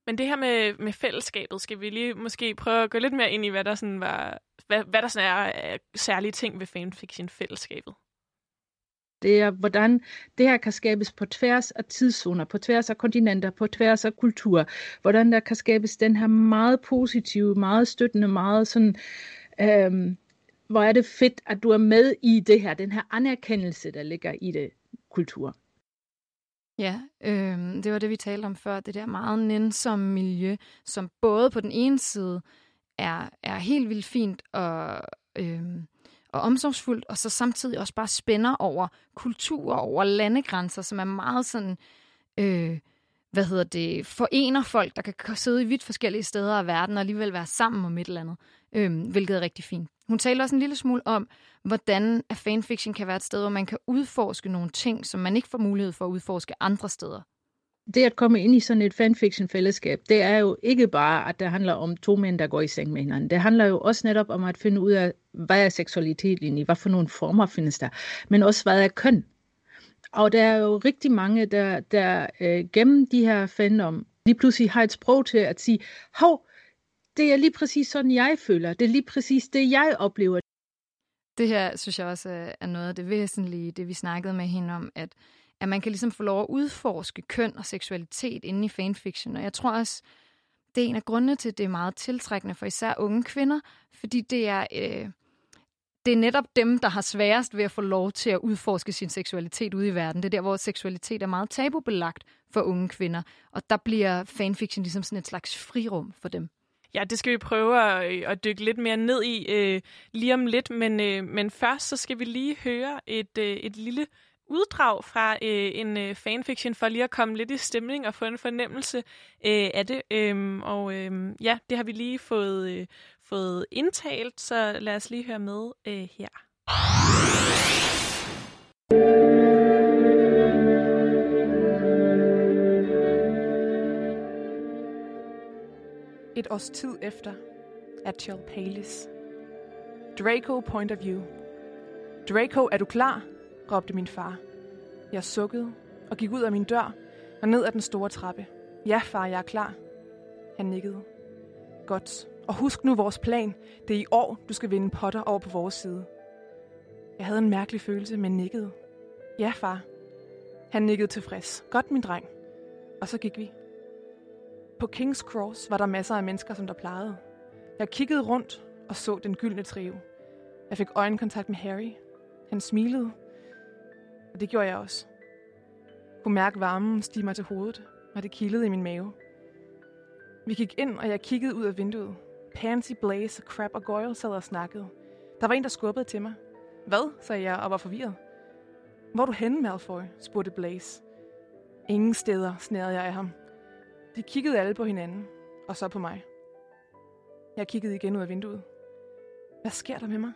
[SPEAKER 1] Men det her med, med fællesskabet, skal vi lige måske prøve at gå lidt mere ind i, hvad der, sådan var, hvad, hvad der sådan er særlige ting ved fanfiction-fællesskabet?
[SPEAKER 9] Det er, hvordan det her kan skabes på tværs af tidszoner, på tværs af kontinenter, på tværs af kultur. Hvordan der kan skabes den her meget positive, meget støttende, meget sådan... Øhm, hvor er det fedt, at du er med i det her, den her anerkendelse, der ligger i det kultur.
[SPEAKER 7] Ja, øh, det var det, vi talte om før. Det der meget nænsomme miljø, som både på den ene side er, er helt vildt fint og, øh, og omsorgsfuldt, og så samtidig også bare spænder over kultur, over landegrænser, som er meget sådan... Øh, hvad hedder det, forener folk, der kan sidde i vidt forskellige steder af verden og alligevel være sammen om et eller andet, øhm, hvilket er rigtig fint. Hun taler også en lille smule om, hvordan at fanfiction kan være et sted, hvor man kan udforske nogle ting, som man ikke får mulighed for at udforske andre steder.
[SPEAKER 9] Det at komme ind i sådan et fanfiction-fællesskab, det er jo ikke bare, at det handler om to mænd, der går i seng med hinanden. Det handler jo også netop om at finde ud af, hvad er seksualitet egentlig, hvad for nogle former findes der, men også hvad er køn. Og der er jo rigtig mange, der, der øh, gennem de her fandom lige pludselig har et sprog til at sige, hov, det er lige præcis sådan, jeg føler. Det er lige præcis det, jeg oplever.
[SPEAKER 7] Det her synes jeg også øh, er noget af det væsentlige, det vi snakkede med hende om, at, at man kan ligesom få lov at udforske køn og seksualitet inde i fanfiction. Og jeg tror også, det er en af grundene til, at det er meget tiltrækkende for især unge kvinder, fordi det er, øh, det er netop dem, der har sværest ved at få lov til at udforske sin seksualitet ude i verden. Det er der, hvor seksualitet er meget tabubelagt for unge kvinder. Og der bliver fanfiction ligesom sådan et slags frirum for dem.
[SPEAKER 1] Ja, det skal vi prøve at, øh, at dykke lidt mere ned i øh, lige om lidt, men, øh, men først så skal vi lige høre et, øh, et lille uddrag fra øh, en øh, fanfiction, for lige at komme lidt i stemning og få en fornemmelse øh, af det. Øhm, og øh, ja, det har vi lige fået, øh, fået indtalt, så lad os lige høre med øh, her.
[SPEAKER 15] Et års tid efter er Chill Palis. Draco point of view. Draco, er du klar? råbte min far. Jeg sukkede og gik ud af min dør og ned ad den store trappe. Ja, far, jeg er klar. Han nikkede. Godt. Og husk nu vores plan. Det er i år, du skal vinde Potter over på vores side. Jeg havde en mærkelig følelse, men nikkede. Ja, far. Han nikkede tilfreds. Godt, min dreng. Og så gik vi. På King's Cross var der masser af mennesker, som der plejede. Jeg kiggede rundt og så den gyldne trio. Jeg fik øjenkontakt med Harry. Han smilede, og det gjorde jeg også. Jeg kunne mærke varmen stige mig til hovedet, og det kildede i min mave. Vi gik ind, og jeg kiggede ud af vinduet. Pansy, Blaze, Crab og Goyle sad og snakkede. Der var en, der skubbede til mig. Hvad? sagde jeg og var forvirret. Hvor er du henne, Malfoy? spurgte Blaze. Ingen steder, snærede jeg af ham. De kiggede alle på hinanden, og så på mig. Jeg kiggede igen ud af vinduet. Hvad sker der med mig?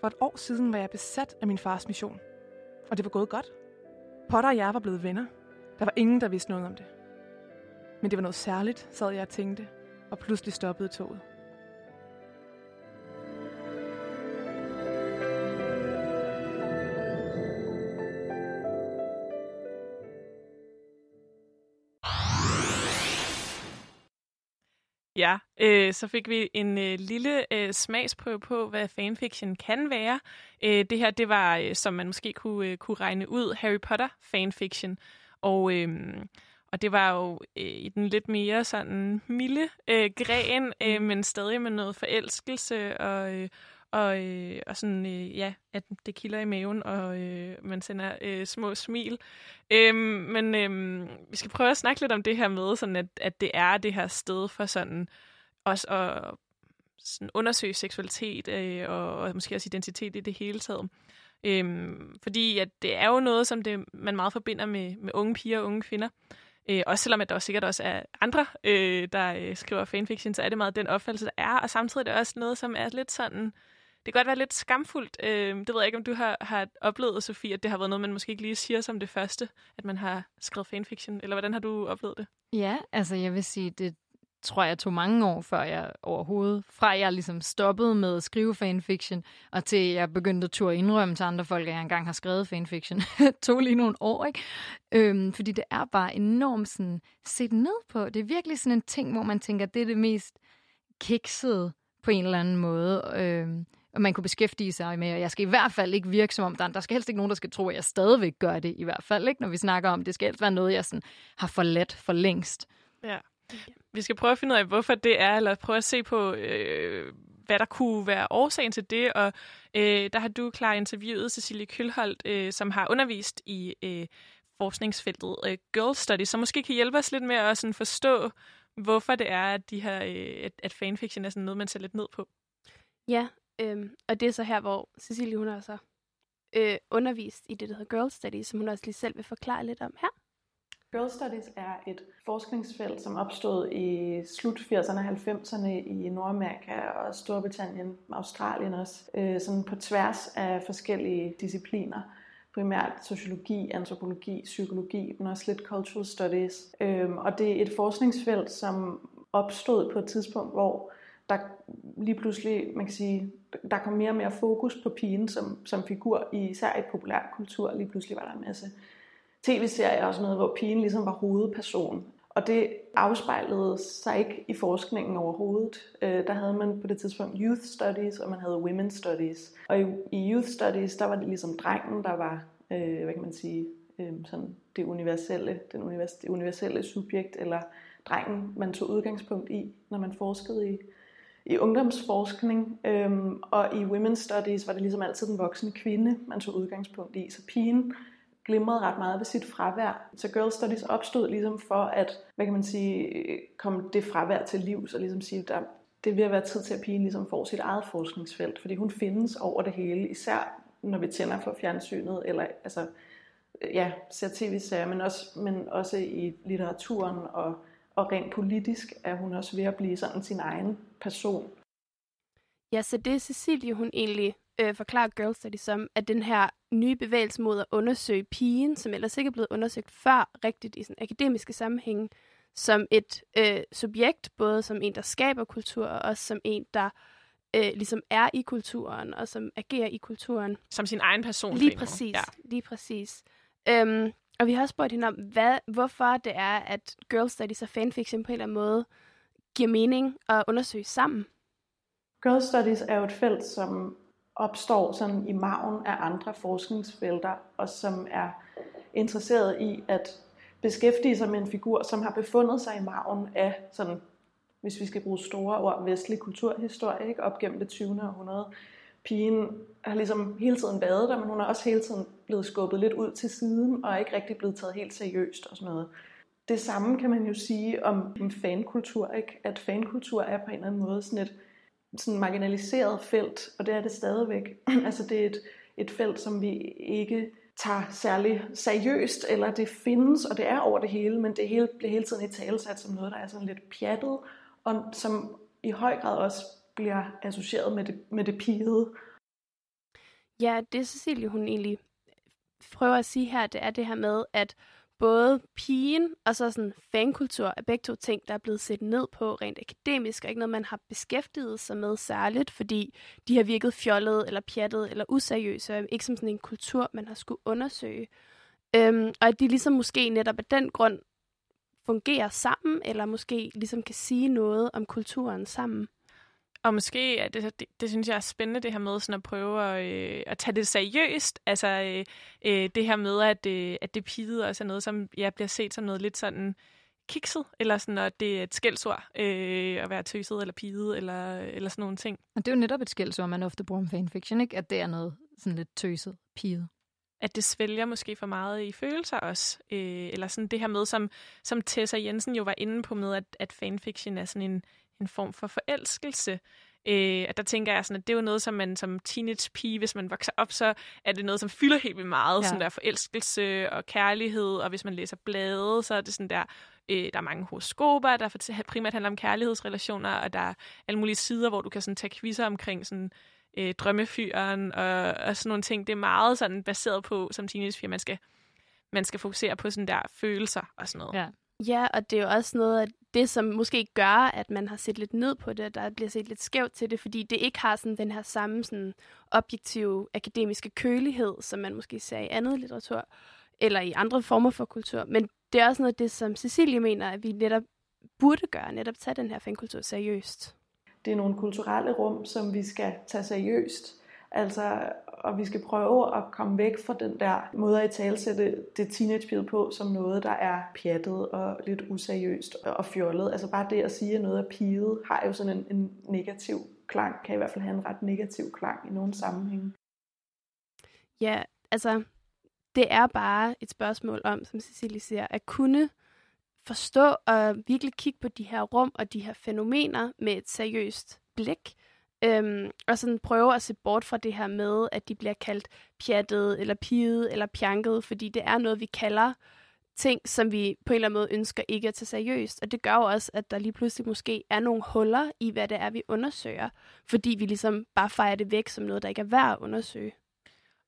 [SPEAKER 15] For et år siden var jeg besat af min fars mission. Og det var gået godt. Potter og jeg var blevet venner. Der var ingen, der vidste noget om det. Men det var noget særligt, sad jeg og tænkte, og pludselig stoppede toget.
[SPEAKER 1] Ja, øh, så fik vi en øh, lille øh, smagsprøve på, hvad fanfiction kan være. Øh, det her, det var, øh, som man måske kunne, øh, kunne regne ud, Harry Potter fanfiction. Og, øh, og det var jo øh, i den lidt mere sådan milde øh, gren, øh, men stadig med noget forelskelse og, øh, og, øh, og sådan, øh, ja, at det kilder i maven, og øh, man sender øh, små smil. Øhm, men øh, vi skal prøve at snakke lidt om det her med, sådan at, at det er det her sted for sådan også at sådan undersøge seksualitet øh, og, og måske også identitet i det hele taget. Øhm, fordi at det er jo noget, som det, man meget forbinder med, med unge piger og unge kvinder. Øh, også selvom at der også sikkert også er andre, øh, der øh, skriver fanfiction, så er det meget den opfattelse, der er. Og samtidig er det også noget, som er lidt sådan... Det kan godt være lidt skamfuldt. Øh, det ved jeg ikke, om du har, har oplevet, Sofie, at det har været noget, man måske ikke lige siger som det første, at man har skrevet fanfiction. Eller hvordan har du oplevet det?
[SPEAKER 7] Ja, altså jeg vil sige, det, tror jeg tog mange år, før jeg overhovedet, fra jeg ligesom stoppede med at skrive fanfiction, og til jeg begyndte at turde indrømme til andre folk, at jeg engang har skrevet fanfiction. [laughs] tog lige nogle år, ikke? Øhm, fordi det er bare enormt sådan set ned på. Det er virkelig sådan en ting, hvor man tænker, det er det mest kiksede på en eller anden måde. Øhm, man kunne beskæftige sig med, og jeg skal i hvert fald ikke virke som om, der, der skal helst ikke nogen, der skal tro, at jeg stadigvæk gør det, i hvert fald ikke, når vi snakker om, det skal helst være noget, jeg sådan har forladt for længst.
[SPEAKER 1] Ja. Vi skal prøve at finde ud af, hvorfor det er, eller prøve at se på, øh, hvad der kunne være årsagen til det. Og øh, der har du klar interviewet Cecilie Kølholdt, øh, som har undervist i øh, forskningsfeltet øh, Girl Studies, som måske kan hjælpe os lidt med at sådan forstå, hvorfor det er, at, de her, øh, at, at fanfiction er sådan noget, man ser lidt ned på.
[SPEAKER 8] Ja, øh, og det er så her, hvor Cecilie hun har så øh, undervist i det, der hedder Girl Studies, som hun også lige selv vil forklare lidt om her.
[SPEAKER 10] Girl Studies er et forskningsfelt, som opstod i slut 80'erne og 90'erne i Nordamerika og Storbritannien, Australien også, øh, sådan på tværs af forskellige discipliner. Primært sociologi, antropologi, psykologi, men også lidt cultural studies. Øh, og det er et forskningsfelt, som opstod på et tidspunkt, hvor der lige pludselig, man kan sige, der kom mere og mere fokus på pigen som, som figur, i, især i populærkultur. Lige pludselig var der en masse tv-serier og sådan noget, hvor pigen ligesom var hovedperson. Og det afspejlede sig ikke i forskningen overhovedet. Øh, der havde man på det tidspunkt youth studies, og man havde women studies. Og i, i youth studies, der var det ligesom drengen, der var, øh, hvad kan man sige, øh, sådan det universelle, den univers, det universelle subjekt, eller drengen, man tog udgangspunkt i, når man forskede i, i ungdomsforskning. Øhm, og i women studies var det ligesom altid den voksne kvinde, man tog udgangspunkt i. Så pigen glimrede ret meget ved sit fravær. Så Girl Studies opstod ligesom for at, hvad kan man sige, komme det fravær til liv, og ligesom sige, der, det vil være tid til, at pigen ligesom får sit eget forskningsfelt, fordi hun findes over det hele, især når vi tænder for fjernsynet, eller altså, ja, ser tv-serier, men også, men også i litteraturen, og, og rent politisk er hun også ved at blive sådan sin egen person.
[SPEAKER 8] Ja, så det Cecilie, hun egentlig øh, forklarer Girl Study som, at den her nye bevægelse mod at undersøge pigen, som ellers ikke er blevet undersøgt før rigtigt i sådan akademiske sammenhænge, som et øh, subjekt, både som en, der skaber kultur, og også som en, der øh, ligesom er i kulturen, og som agerer i kulturen.
[SPEAKER 1] Som sin egen person.
[SPEAKER 8] Lige præcis, ja. lige præcis. Øhm, og vi har også spurgt hende om, hvad, hvorfor det er, at Girl Studies og fanfiction på en eller anden måde giver mening at undersøge sammen.
[SPEAKER 10] Girl Studies er jo et felt, som opstår sådan i maven af andre forskningsfelter, og som er interesseret i at beskæftige sig med en figur, som har befundet sig i maven af sådan, hvis vi skal bruge store ord, vestlig kulturhistorie, ikke, op gennem det 20. århundrede. Pigen har ligesom hele tiden været der, men hun er også hele tiden blevet skubbet lidt ud til siden, og ikke rigtig blevet taget helt seriøst og sådan noget. Det samme kan man jo sige om en fankultur, ikke? at fankultur er på en eller anden måde sådan et sådan marginaliseret felt, og det er det stadigvæk. [clears throat] altså det er et, et felt, som vi ikke tager særlig seriøst, eller det findes, og det er over det hele, men det hele, bliver hele tiden i talesat som noget, der er sådan lidt pjattet, og som i høj grad også bliver associeret med det, med det pigede.
[SPEAKER 8] Ja, det Cecilie, hun egentlig prøver at sige her, det er det her med, at både pigen og så sådan fankultur er begge to ting, der er blevet set ned på rent akademisk, og ikke noget, man har beskæftiget sig med særligt, fordi de har virket fjollet eller pjattet eller useriøse, og ikke som sådan en kultur, man har skulle undersøge. Øhm, og at de ligesom måske netop af den grund fungerer sammen, eller måske ligesom kan sige noget om kulturen sammen.
[SPEAKER 1] Og måske, det, det, det synes jeg er spændende, det her med sådan at prøve at, øh, at tage det seriøst. Altså øh, øh, det her med, at, øh, at det pide også er noget, som ja, bliver set som noget lidt sådan kikset, eller sådan, at det er et skældsord øh, at være tøset eller pide, eller, eller sådan nogle ting.
[SPEAKER 7] Og det er jo netop et skældsord, man ofte bruger om fanfiction, ikke? At det er noget sådan lidt tøset, pide
[SPEAKER 1] at det svælger måske for meget i følelser også. Øh, eller sådan det her med, som, som Tessa Jensen jo var inde på med, at, at fanfiction er sådan en, en form for forelskelse. Øh, og der tænker jeg sådan, at det er jo noget, som man som teenage pige, hvis man vokser op, så er det noget, som fylder helt vildt meget. Ja. Sådan der forelskelse og kærlighed, og hvis man læser blade, så er det sådan der, øh, der er mange horoskoper, der primært handler om kærlighedsrelationer, og der er alle mulige sider, hvor du kan sådan tage quizzer omkring sådan, øh, drømmefyren og, og sådan nogle ting. Det er meget sådan baseret på, som teenagefyr, man skal, man skal fokusere på sådan der følelser og sådan noget.
[SPEAKER 8] Ja. Ja, og det er jo også noget af det, som måske gør, at man har set lidt ned på det, der bliver set lidt skævt til det, fordi det ikke har sådan den her samme sådan objektive akademiske kølighed, som man måske ser i andet litteratur, eller i andre former for kultur. Men det er også noget af det, som Cecilie mener, at vi netop burde gøre, netop tage den her fankultur seriøst.
[SPEAKER 10] Det er nogle kulturelle rum, som vi skal tage seriøst. Altså, og vi skal prøve at komme væk fra den der måde at talsætte det teenagepige på, som noget, der er pjattet og lidt useriøst og fjollet. Altså bare det at sige, at noget er piget, har jo sådan en, en negativ klang, kan i hvert fald have en ret negativ klang i nogle sammenhænge.
[SPEAKER 8] Ja, altså, det er bare et spørgsmål om, som Cecilie siger, at kunne forstå og virkelig kigge på de her rum og de her fænomener med et seriøst blik. Øhm, og sådan prøve at se bort fra det her med, at de bliver kaldt pjattet, eller piget, eller pjanket, fordi det er noget, vi kalder ting, som vi på en eller anden måde ønsker ikke at tage seriøst. Og det gør jo også, at der lige pludselig måske er nogle huller i, hvad det er, vi undersøger, fordi vi ligesom bare fejrer det væk som noget, der ikke er værd at undersøge.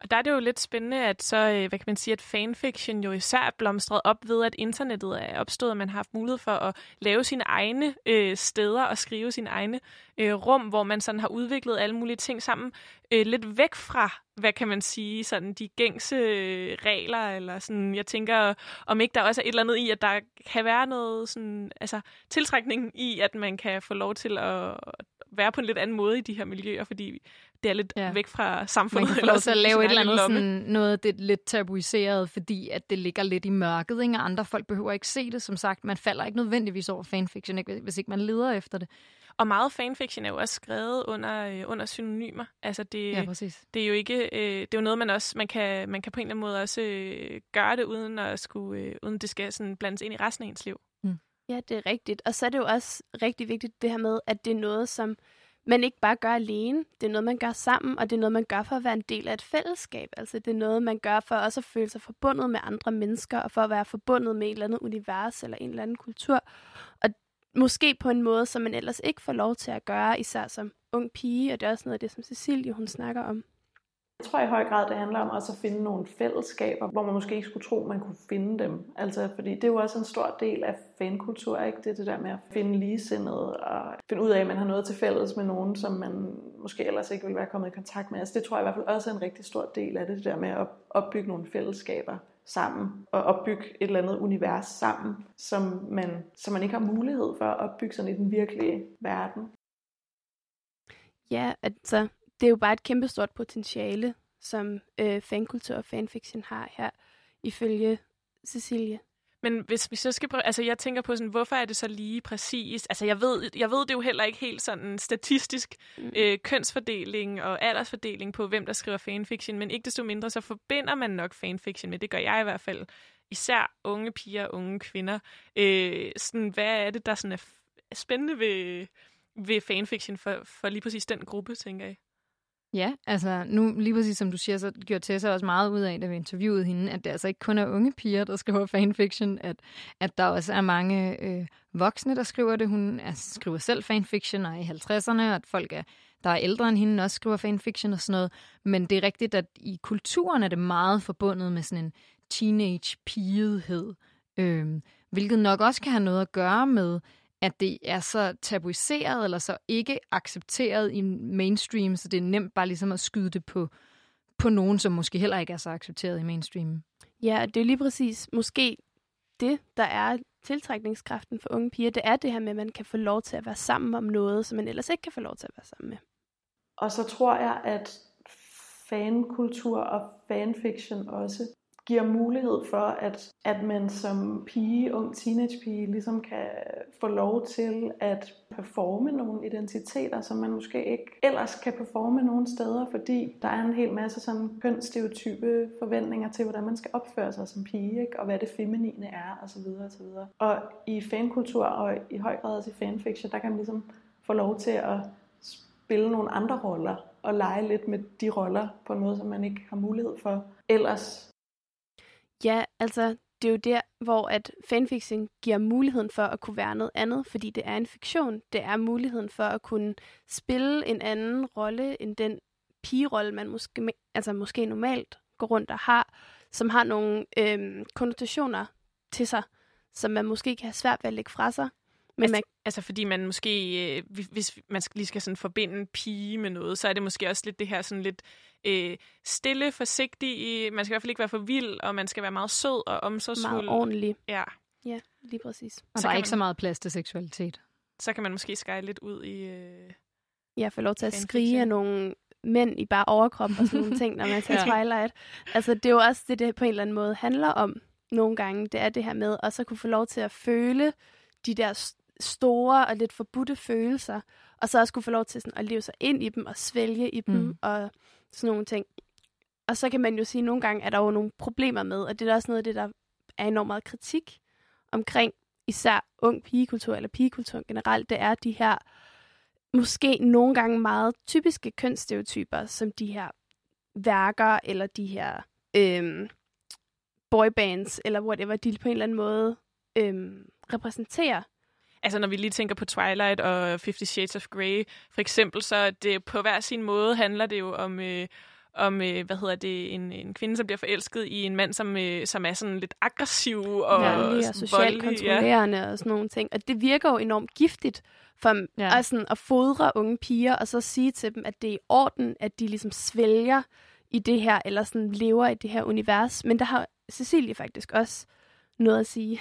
[SPEAKER 1] Og der er det jo lidt spændende, at så, øh, hvad kan man sige, at fanfiction jo især er blomstret op ved, at internettet er opstået, og man har haft mulighed for at lave sine egne øh, steder og skrive sine egne øh, rum, hvor man sådan har udviklet alle mulige ting sammen, øh, lidt væk fra, hvad kan man sige, sådan de gængse øh, regler, eller sådan, jeg tænker, om ikke der også er et eller andet i, at der kan være noget sådan, altså tiltrækning i, at man kan få lov til at være på en lidt anden måde i de her miljøer, fordi det er lidt ja. væk fra samfundet.
[SPEAKER 7] Man kan at lave et eller andet sådan noget, det er lidt tabuiseret, fordi at det ligger lidt i mørket, ikke? andre folk behøver ikke se det, som sagt. Man falder ikke nødvendigvis over fanfiction, ikke? hvis ikke man leder efter det.
[SPEAKER 1] Og meget fanfiction er jo også skrevet under, øh, under synonymer. Altså det,
[SPEAKER 7] ja, præcis.
[SPEAKER 1] det er jo ikke, øh, det er jo noget, man også, man kan, man kan på en eller anden måde også øh, gøre det, uden at skulle, øh, uden det skal sådan blandes ind i resten af ens liv.
[SPEAKER 8] Mm. Ja, det er rigtigt. Og så er det jo også rigtig vigtigt det her med, at det er noget, som man ikke bare gør alene. Det er noget, man gør sammen, og det er noget, man gør for at være en del af et fællesskab. Altså det er noget, man gør for også at føle sig forbundet med andre mennesker, og for at være forbundet med et eller andet univers eller en eller anden kultur. Og måske på en måde, som man ellers ikke får lov til at gøre, især som ung pige, og det er også noget af det, som Cecilie hun snakker om.
[SPEAKER 10] Jeg tror i høj grad, det handler om også at finde nogle fællesskaber, hvor man måske ikke skulle tro, man kunne finde dem. Altså, fordi det er jo også en stor del af fankultur, ikke? Det er det der med at finde ligesindede og finde ud af, at man har noget til fælles med nogen, som man måske ellers ikke ville være kommet i kontakt med. Altså, det tror jeg i hvert fald også er en rigtig stor del af det, det der med at opbygge nogle fællesskaber sammen og opbygge et eller andet univers sammen, som man, som man ikke har mulighed for at opbygge sådan i den virkelige verden.
[SPEAKER 8] Ja, altså det er jo bare et kæmpestort potentiale, som øh, fankultur og fanfiction har her, ifølge Cecilie.
[SPEAKER 1] Men hvis vi så skal prøve, altså jeg tænker på sådan, hvorfor er det så lige præcis? Altså jeg ved, jeg ved det jo heller ikke helt sådan statistisk mm. øh, kønsfordeling og aldersfordeling på, hvem der skriver fanfiction, men ikke desto mindre, så forbinder man nok fanfiction med, det gør jeg i hvert fald, især unge piger og unge kvinder. Øh, sådan, hvad er det, der sådan er spændende ved, ved fanfiction for, for lige præcis den gruppe, tænker jeg?
[SPEAKER 7] Ja, altså nu lige præcis som du siger, så gjorde Tessa også meget ud af, da vi interviewede hende, at det altså ikke kun er unge piger, der skriver fanfiction, at, at der også er mange øh, voksne, der skriver det. Hun er, skriver selv fanfiction og er i 50'erne, og at folk, er, der er ældre end hende, også skriver fanfiction og sådan noget. Men det er rigtigt, at i kulturen er det meget forbundet med sådan en teenage-pigethed, øh, hvilket nok også kan have noget at gøre med, at det er så tabuiseret eller så ikke accepteret i mainstream, så det er nemt bare ligesom at skyde det på, på nogen, som måske heller ikke er så accepteret i mainstream.
[SPEAKER 8] Ja, det er lige præcis måske det, der er tiltrækningskraften for unge piger, det er det her med, at man kan få lov til at være sammen om noget, som man ellers ikke kan få lov til at være sammen med.
[SPEAKER 10] Og så tror jeg, at fankultur og fanfiction også giver mulighed for, at, at man som pige, ung teenagepige, ligesom kan få lov til at performe nogle identiteter, som man måske ikke ellers kan performe nogen steder, fordi der er en hel masse sådan kønsstereotype forventninger til, hvordan man skal opføre sig som pige, ikke? og hvad det feminine er, osv. osv. Og i fankultur, og i høj grad også i fanfiction, der kan man ligesom få lov til at spille nogle andre roller, og lege lidt med de roller på en måde, som man ikke har mulighed for ellers
[SPEAKER 8] altså, det er jo der, hvor at fanfiction giver muligheden for at kunne være noget andet, fordi det er en fiktion. Det er muligheden for at kunne spille en anden rolle end den pigerolle, man måske, altså måske normalt går rundt og har, som har nogle øhm, konnotationer til sig, som man måske kan have svært ved at lægge fra sig.
[SPEAKER 1] Men altså, man, altså fordi man måske, øh, hvis man lige skal sådan forbinde en pige med noget, så er det måske også lidt det her sådan lidt øh, stille, forsigtig. Man skal i hvert fald ikke være for vild, og man skal være meget sød og omsorgsfuld.
[SPEAKER 8] Meget ordentlig.
[SPEAKER 1] Ja.
[SPEAKER 8] Ja, lige præcis.
[SPEAKER 7] Og så der er ikke man, så meget plads til seksualitet.
[SPEAKER 1] Så kan man måske skære lidt ud i... Øh,
[SPEAKER 8] ja, få lov til at skrige af nogle mænd i bare overkrop og sådan nogle ting, når man [laughs] tager ja. Twilight. Altså, det er jo også det, det på en eller anden måde handler om nogle gange. Det er det her med at så kunne få lov til at føle de der store og lidt forbudte følelser, og så også kunne få lov til sådan at leve sig ind i dem og svælge i dem mm. og sådan nogle ting. Og så kan man jo sige, at nogle gange er der jo nogle problemer med, og det er også noget af det, der er enormt meget kritik omkring især ung pigekultur eller pigekultur generelt, det er de her måske nogle gange meget typiske kønsstereotyper, som de her værker eller de her øhm, boybands eller whatever, de på en eller anden måde øhm, repræsenterer.
[SPEAKER 1] Altså når vi lige tænker på Twilight og Fifty Shades of Grey, for eksempel, så det på hver sin måde handler det jo om... Øh, om, øh, hvad hedder det, en, en kvinde, som bliver forelsket i en mand, som, øh, som er sådan lidt aggressiv og,
[SPEAKER 8] ja, og socialt kontrollerende ja. og sådan nogle ting. Og det virker jo enormt giftigt for ja. at, sådan, at fodre unge piger, og så sige til dem, at det er i orden, at de ligesom svælger i det her, eller sådan lever i det her univers. Men der har Cecilie faktisk også noget at sige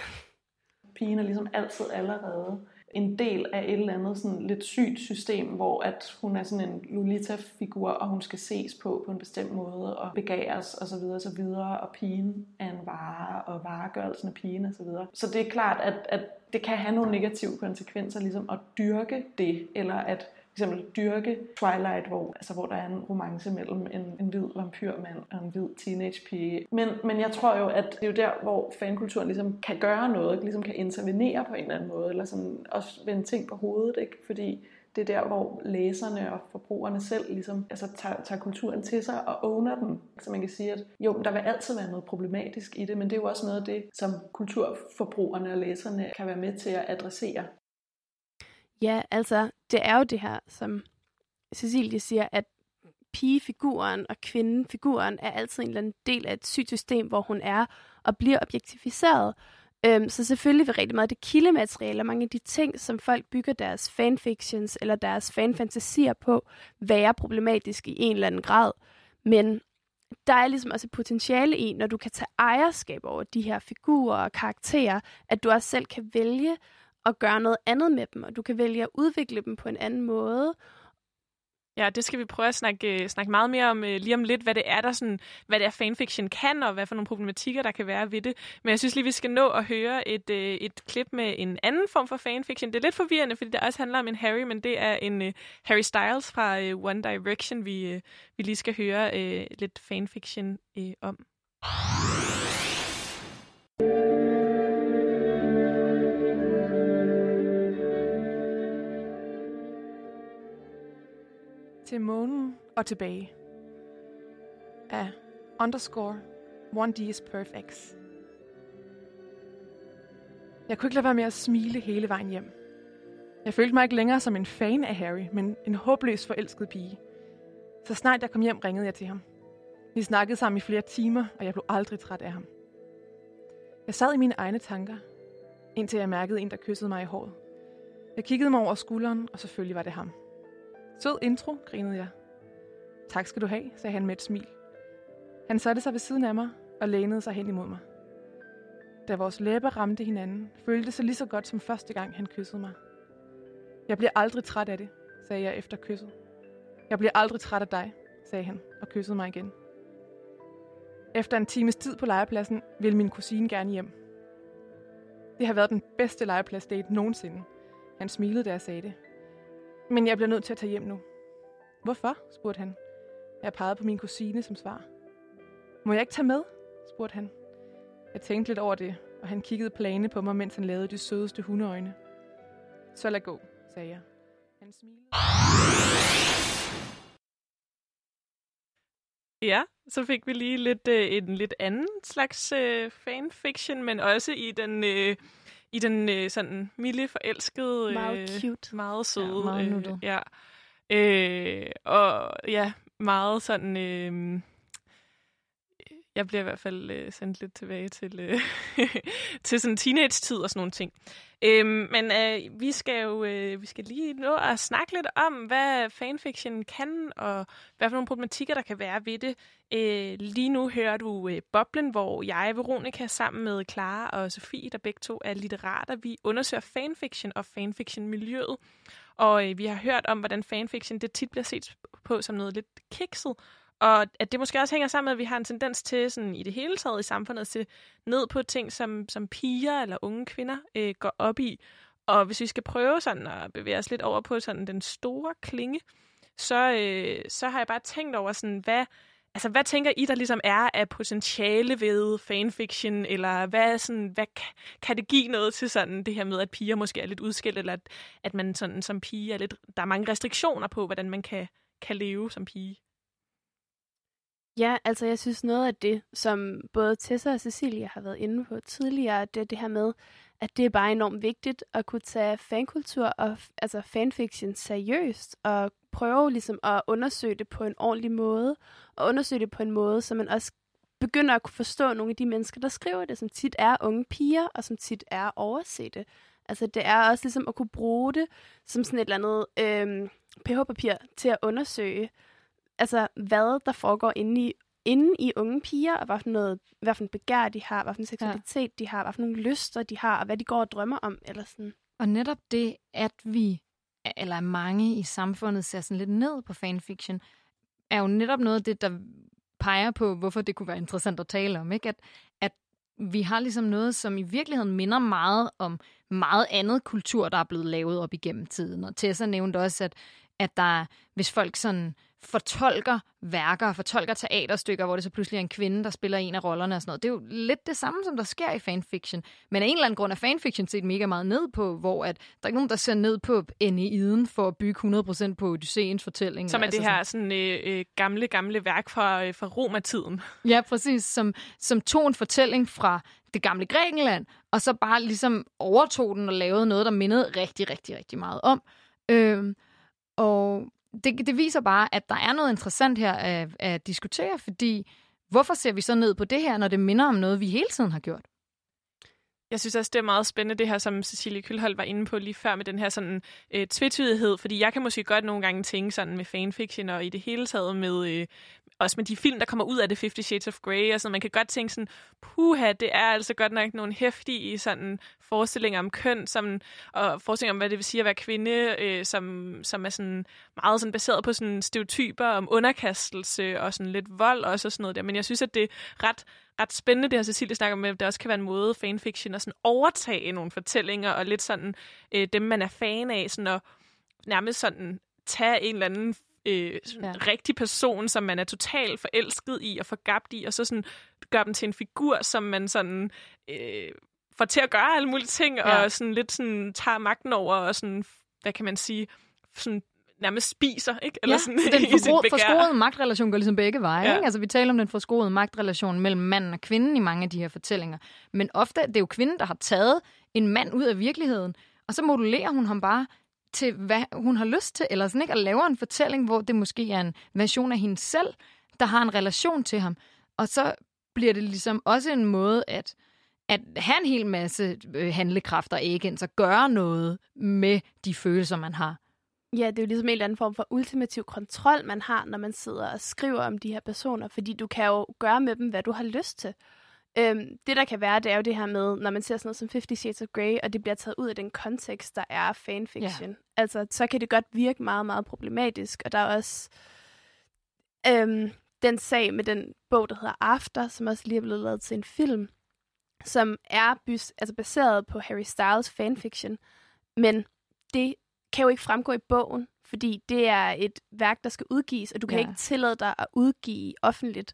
[SPEAKER 10] pigen er ligesom altid allerede en del af et eller andet sådan lidt sygt system, hvor at hun er sådan en Lolita-figur, og hun skal ses på på en bestemt måde, og begæres og så videre, så videre, og pigen er en vare, og varegørelsen af pigen og så videre. Så det er klart, at, at det kan have nogle negative konsekvenser, ligesom at dyrke det, eller at eksempel dyrke Twilight, hvor, altså, hvor der er en romance mellem en, en hvid vampyrmand og en hvid teenagepige. Men, men jeg tror jo, at det er jo der, hvor fankulturen ligesom kan gøre noget, ligesom kan intervenere på en eller anden måde, eller sådan også vende ting på hovedet, ikke? fordi det er der, hvor læserne og forbrugerne selv ligesom, altså, tager, tager kulturen til sig og owner den. Så man kan sige, at jo, der vil altid være noget problematisk i det, men det er jo også noget af det, som kulturforbrugerne og læserne kan være med til at adressere.
[SPEAKER 8] Ja, altså, det er jo det her, som Cecilie siger, at pigefiguren og kvindefiguren er altid en eller anden del af et sygt system, hvor hun er og bliver objektificeret. Øhm, så selvfølgelig vil rigtig meget af det kildemateriale og mange af de ting, som folk bygger deres fanfictions eller deres fanfantasier på, være problematisk i en eller anden grad. Men der er ligesom også et potentiale i, når du kan tage ejerskab over de her figurer og karakterer, at du også selv kan vælge at gøre noget andet med dem, og du kan vælge at udvikle dem på en anden måde.
[SPEAKER 1] Ja, det skal vi prøve at snakke, øh, snakke meget mere om øh, lige om lidt, hvad det er, der sådan, hvad det er, fanfiction kan, og hvad for nogle problematikker, der kan være ved det. Men jeg synes lige, vi skal nå at høre et, øh, et klip med en anden form for fanfiction. Det er lidt forvirrende, fordi det også handler om en Harry, men det er en uh, Harry Styles fra uh, One Direction, vi, uh, vi lige skal høre uh, lidt fanfiction uh, om.
[SPEAKER 15] Til månen og tilbage. Af underscore 1D's Perfects. Jeg kunne ikke lade være med at smile hele vejen hjem. Jeg følte mig ikke længere som en fan af Harry, men en håbløs forelsket pige. Så snart jeg kom hjem, ringede jeg til ham. Vi snakkede sammen i flere timer, og jeg blev aldrig træt af ham. Jeg sad i mine egne tanker, indtil jeg mærkede en, der kyssede mig i håret. Jeg kiggede mig over skulderen, og selvfølgelig var det ham. Sød intro, grinede jeg. Tak skal du have, sagde han med et smil. Han satte sig ved siden af mig og lænede sig hen imod mig. da vores læber ramte hinanden, føltes det lige så godt som første gang, han kyssede mig. Jeg bliver aldrig træt af det, sagde jeg efter kysset. Jeg bliver aldrig træt af dig, sagde han og kyssede mig igen. Efter en times tid på legepladsen ville min kusine gerne hjem. Det har været den bedste legepladsdate nogensinde. Han smilede, da jeg sagde det. Men jeg bliver nødt til at tage hjem nu. Hvorfor? spurgte han. Jeg pegede på min kusine som svar. Må jeg ikke tage med? spurgte han. Jeg tænkte lidt over det, og han kiggede plane på mig, mens han lavede de sødeste hundeøjne. Så lad gå, sagde jeg. Han smilede.
[SPEAKER 1] Ja, så fik vi lige lidt øh, en lidt anden slags øh, fanfiction, men også i den øh, i den øh, sådan milde forelskede,
[SPEAKER 8] Meget
[SPEAKER 1] øh,
[SPEAKER 8] cute.
[SPEAKER 1] meget søde,
[SPEAKER 7] Ja, meget
[SPEAKER 1] øh,
[SPEAKER 7] nuttet.
[SPEAKER 1] ja, øh, og ja, meget sådan. Øh, jeg bliver i hvert fald øh, sendt lidt tilbage til øh, [laughs] til sådan teenage-tid og sådan nogle ting. Øhm, men øh, vi skal jo øh, vi skal lige nå at snakke lidt om, hvad fanfiction kan, og hvad for nogle problematikker, der kan være ved det. Øh, lige nu hører du øh, Boblen, hvor jeg, Veronica, sammen med Clara og Sofie, der begge to er litterater, vi undersøger fanfiction og fanfiction-miljøet. Og øh, vi har hørt om, hvordan fanfiction det tit bliver set på som noget lidt kikset, og at det måske også hænger sammen med, at vi har en tendens til sådan, i det hele taget i samfundet at se ned på ting, som, som piger eller unge kvinder øh, går op i. Og hvis vi skal prøve sådan at bevæge os lidt over på sådan den store klinge, så, øh, så har jeg bare tænkt over, sådan, hvad, altså, hvad tænker I, der ligesom er af potentiale ved fanfiction, eller hvad, sådan, hvad kan det give noget til sådan det her med, at piger måske er lidt udskilt, eller at, at man sådan, som pige er lidt, der er mange restriktioner på, hvordan man kan, kan leve som pige?
[SPEAKER 8] Ja, altså jeg synes noget af det, som både Tessa og Cecilia har været inde på tidligere, det er det her med, at det er bare enormt vigtigt at kunne tage fankultur og altså fanfiction seriøst og prøve ligesom at undersøge det på en ordentlig måde og undersøge det på en måde, så man også begynder at kunne forstå nogle af de mennesker, der skriver det, som tit er unge piger og som tit er oversete. Altså det er også ligesom at kunne bruge det som sådan et eller andet øh, pH-papir til at undersøge, altså hvad der foregår inde i, inde i unge piger, og hvad for, noget, hvad for en begær de har, hvad for en seksualitet ja. de har, hvad for nogle lyster de har, og hvad de går og drømmer om. Eller sådan.
[SPEAKER 7] Og netop det, at vi, eller mange i samfundet ser sådan lidt ned på fanfiction, er jo netop noget af det, der peger på, hvorfor det kunne være interessant at tale om. Ikke? At, at vi har ligesom noget, som i virkeligheden minder meget om meget andet kultur, der er blevet lavet op igennem tiden. Og Tessa nævnte også, at, at der, hvis folk sådan fortolker værker, fortolker teaterstykker, hvor det så pludselig er en kvinde, der spiller en af rollerne og sådan noget. Det er jo lidt det samme, som der sker i fanfiction. Men af en eller anden grund er fanfiction set mega meget ned på, hvor at der er ikke nogen, der ser ned på Enneiden for at bygge 100% på Odysseens fortælling.
[SPEAKER 1] Som er
[SPEAKER 7] Altså
[SPEAKER 1] det her sådan, øh, øh, gamle, gamle værk fra, øh, fra romertiden.
[SPEAKER 7] Ja, præcis. Som, som tog en fortælling fra det gamle Grækenland, og så bare ligesom overtog den og lavede noget, der mindede rigtig, rigtig, rigtig meget om. Øhm, og det, det viser bare, at der er noget interessant her at, at diskutere, fordi hvorfor ser vi så ned på det her, når det minder om noget, vi hele tiden har gjort?
[SPEAKER 1] Jeg synes også, det er meget spændende, det her, som Cecilie Kølholdt var inde på lige før, med den her sådan øh, tvetydighed, fordi jeg kan måske godt nogle gange tænke sådan med fanfiction, og i det hele taget med, øh, også med de film, der kommer ud af det, Fifty Shades of Grey, og sådan, man kan godt tænke sådan, puha, det er altså godt nok nogle hæftige sådan, forestillinger om køn, som, og forestillinger om, hvad det vil sige at være kvinde, øh, som, som er sådan meget sådan baseret på sådan stereotyper om underkastelse og sådan lidt vold også og sådan noget der. Men jeg synes, at det er ret, ret spændende, det her Cecilie snakker om, at det også kan være en måde fanfiction at sådan overtage nogle fortællinger og lidt sådan øh, dem, man er fan af, sådan at nærmest sådan tage en eller anden øh, ja. rigtig person, som man er totalt forelsket i og forgabt i, og så sådan gøre dem til en figur, som man sådan øh, får til at gøre alle mulige ting, ja. og sådan lidt sådan tager magten over, og sådan, hvad kan man sige, sådan nærmest spiser, ikke?
[SPEAKER 7] Eller ja,
[SPEAKER 1] sådan,
[SPEAKER 7] så [laughs] den forgro- forskroede magtrelation går ligesom begge veje.
[SPEAKER 1] Ja.
[SPEAKER 7] Ikke? Altså, vi taler om den forskroede magtrelation mellem manden og kvinden i mange af de her fortællinger. Men ofte det er jo kvinden, der har taget en mand ud af virkeligheden, og så modulerer hun ham bare til, hvad hun har lyst til, eller sådan ikke, og laver en fortælling, hvor det måske er en version af hende selv, der har en relation til ham. Og så bliver det ligesom også en måde at, at have en hel masse øh, handlekrafter, ikke ens at gøre noget med de følelser, man har.
[SPEAKER 8] Ja, det er jo ligesom en eller anden form for ultimativ kontrol, man har, når man sidder og skriver om de her personer, fordi du kan jo gøre med dem, hvad du har lyst til. Øhm, det, der kan være, det er jo det her med, når man ser sådan noget som 50 Shades of Grey, og det bliver taget ud af den kontekst, der er fanfiction. Ja. Altså, så kan det godt virke meget, meget problematisk. Og der er også øhm, den sag med den bog, der hedder After, som også lige er blevet lavet til en film, som er bys, altså baseret på Harry Styles fanfiction. Men det kan jo ikke fremgå i bogen, fordi det er et værk, der skal udgives, og du kan
[SPEAKER 7] Ja.
[SPEAKER 8] ikke tillade dig at udgive offentligt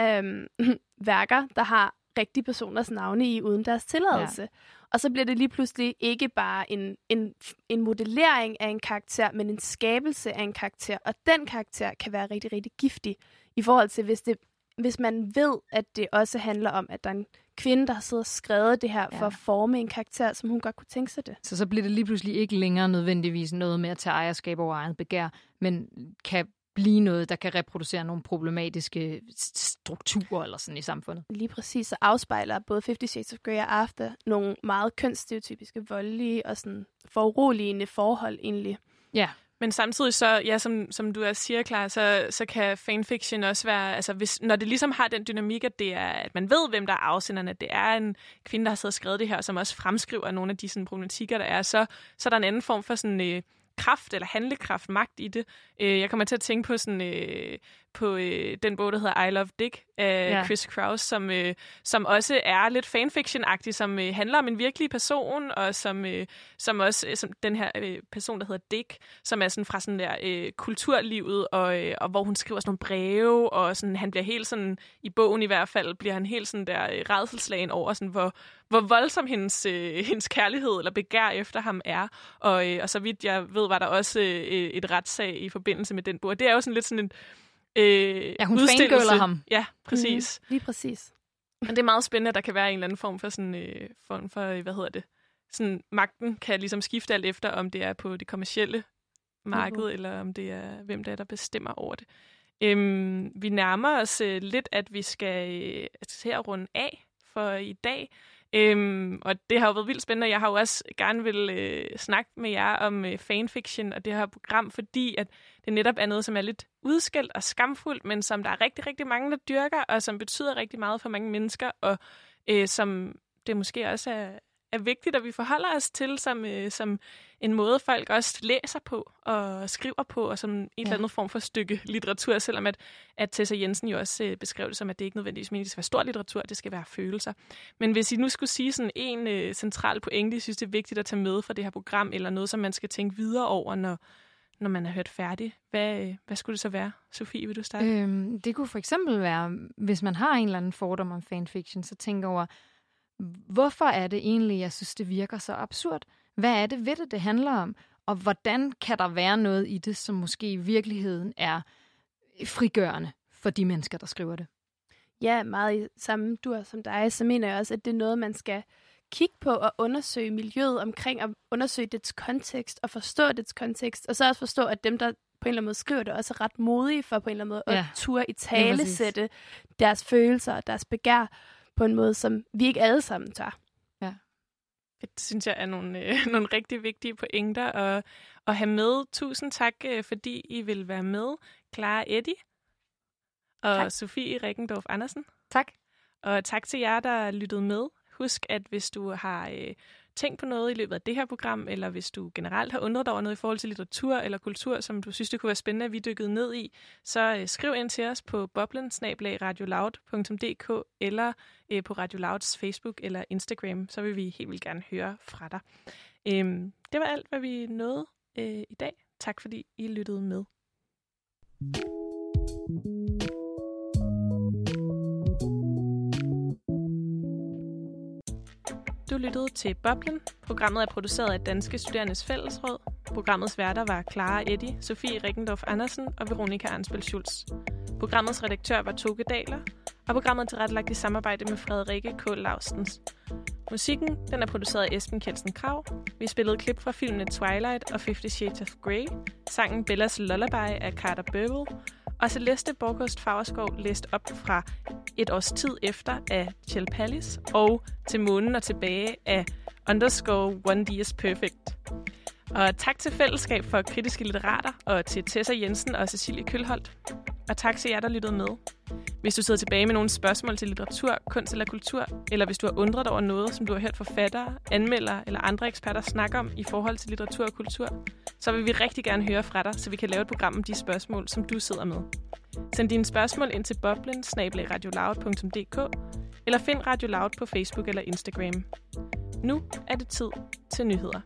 [SPEAKER 8] øhm, [laughs] værker, der har rigtige personers navne i uden deres tilladelse. Ja. Og så bliver det lige pludselig ikke bare en, en, en modellering af en karakter, men en skabelse af en karakter. Og den karakter kan være rigtig, rigtig giftig i forhold til, hvis, det, hvis man ved, at det også handler om, at der er en kvinde, der har siddet og skrevet det her ja. for at forme en karakter, som hun godt kunne tænke sig det.
[SPEAKER 7] Så så bliver det lige pludselig ikke længere nødvendigvis noget med at tage ejerskab over eget begær, men kan blive noget, der kan reproducere nogle problematiske strukturer eller sådan i samfundet.
[SPEAKER 8] Lige præcis, så afspejler både 50 Shades of Grey og After nogle meget kønsstereotypiske, voldelige og sådan foruroligende forhold egentlig.
[SPEAKER 7] Ja.
[SPEAKER 1] Men samtidig så, ja, som, som du også siger, klar, så, så kan fanfiction også være, altså hvis, når det ligesom har den dynamik, at det er, at man ved, hvem der er afsenderne, at det er en kvinde, der har siddet og skrevet det her, som også fremskriver nogle af de sådan, problematikker, der er, så, så er der en anden form for sådan, øh, kraft eller handlekraft, magt i det. Øh, jeg kommer til at tænke på sådan øh, på øh, den bog, der hedder I Love Dick af
[SPEAKER 7] Ja.
[SPEAKER 1] Chris Kraus, som, øh, som også er lidt fanfiction-agtig, som øh, handler om en virkelig person, og som, øh, som også øh, som den her øh, person, der hedder Dick, som er sådan fra sådan der øh, kulturlivet, og, øh, og hvor hun skriver sådan nogle breve, og sådan, han bliver helt sådan, i bogen i hvert fald, bliver han helt sådan der øh, redselslagen over, sådan, hvor, hvor voldsom hendes, øh, hendes kærlighed eller begær efter ham er. Og, øh, og så vidt jeg ved, var der også øh, et retssag i forbindelse med den bog. Og det er jo sådan lidt sådan en øh,
[SPEAKER 7] Ja, hun fangirler ham.
[SPEAKER 1] Ja, præcis.
[SPEAKER 8] Mm, lige præcis.
[SPEAKER 1] Og det er meget spændende, at der kan være en eller anden form for sådan, øh, form for, øh, hvad hedder det, sådan magten kan ligesom skifte alt efter, om det er på det kommercielle marked,
[SPEAKER 8] Mhm.
[SPEAKER 1] eller om det er, hvem det er, der bestemmer over det. Øhm, vi nærmer os øh, lidt, at vi skal øh, til at runde af for i dag. Øhm, og det har jo været vildt spændende. Jeg har jo også gerne vil øh, snakke med jer om øh, fanfiction og det her program, fordi at det netop er noget, som er lidt udskældt og skamfuldt, men som der er rigtig, rigtig mange, der dyrker, og som betyder rigtig meget for mange mennesker, og øh, som det måske også er, er vigtigt, at vi forholder os til som, øh, som en måde, folk også læser på og skriver på, og som en ja. eller anden form for stykke litteratur, selvom at, at Tessa Jensen jo også øh, beskrev det som, at det ikke nødvendigvis at det skal være stor litteratur, det skal være følelser. Men hvis I nu skulle sige sådan en øh, central pointe, I synes, det er vigtigt at tage med fra det her program, eller noget, som man skal tænke videre over, når, når man har hørt færdig, hvad, øh, hvad skulle det så være? Sofie, vil du starte?
[SPEAKER 7] Øhm, det kunne for eksempel være, hvis man har en eller anden fordom om fanfiction, så tænk over, hvorfor er det egentlig, jeg synes, det virker så absurd? Hvad er det ved det, det handler om? Og hvordan kan der være noget i det, som måske i virkeligheden er frigørende for de mennesker, der skriver det?
[SPEAKER 8] Ja, meget i samme dur som dig, så mener jeg også, at det er noget, man skal kigge på og undersøge miljøet omkring, og undersøge dets kontekst og forstå dets kontekst, og så også forstå, at dem, der på en eller anden måde skriver det, også er ret modige for på en eller anden måde
[SPEAKER 7] Ja,
[SPEAKER 8] at ture i tale sætte deres følelser og deres begær på en måde, som vi ikke alle sammen tør.
[SPEAKER 1] Det synes jeg er nogle, øh, [laughs] nogle rigtig vigtige pointer at, at have med. Tusind tak, øh, fordi I vil være med. Clara Eddie og tak. Sofie Rikkendorf Andersen.
[SPEAKER 7] Tak.
[SPEAKER 1] Og tak til jer, der lyttede med. Husk, at hvis du har øh, tænkt på noget i løbet af det her program, eller hvis du generelt har undret dig over noget i forhold til litteratur eller kultur, som du synes, det kunne være spændende, at vi dykkede ned i, så øh, skriv ind til os på boblen eller øh, på Radio Louds Facebook eller Instagram, så vil vi helt vildt gerne høre fra dig. Øhm, det var alt, hvad vi nåede øh, i dag. Tak fordi I lyttede med. Du lyttede til Boblen. Programmet er produceret af Danske Studerendes Fællesråd. Programmets værter var Clara Eddy, Sofie Rikkendorf Andersen og Veronika Arnsbøl Schulz. Programmets redaktør var Toge Daler, og programmet er tilrettelagt i samarbejde med Frederikke K. Laustens. Musikken den er produceret af Esben Kjeldsen Krav. Vi spillede klip fra filmene Twilight og Fifty Shades of Grey. Sangen Bellas Lullaby af Carter Burwell. Og Celeste Borghost Fagerskov læst op fra Et års tid efter af Chell Pallis og Til månen og tilbage af Underscore One D is Perfect. Og tak til Fællesskab for Kritiske Litterater og til Tessa Jensen og Cecilie Kølholdt. Og tak til jer, der lyttede med. Hvis du sidder tilbage med nogle spørgsmål til litteratur, kunst eller kultur, eller hvis du har undret over noget, som du har hørt forfattere, anmeldere eller andre eksperter snakke om i forhold til litteratur og kultur, så vil vi rigtig gerne høre fra dig, så vi kan lave et program om de spørgsmål, som du sidder med. Send dine spørgsmål ind til boblen eller find Radio Loud på Facebook eller Instagram. Nu er det tid til nyheder.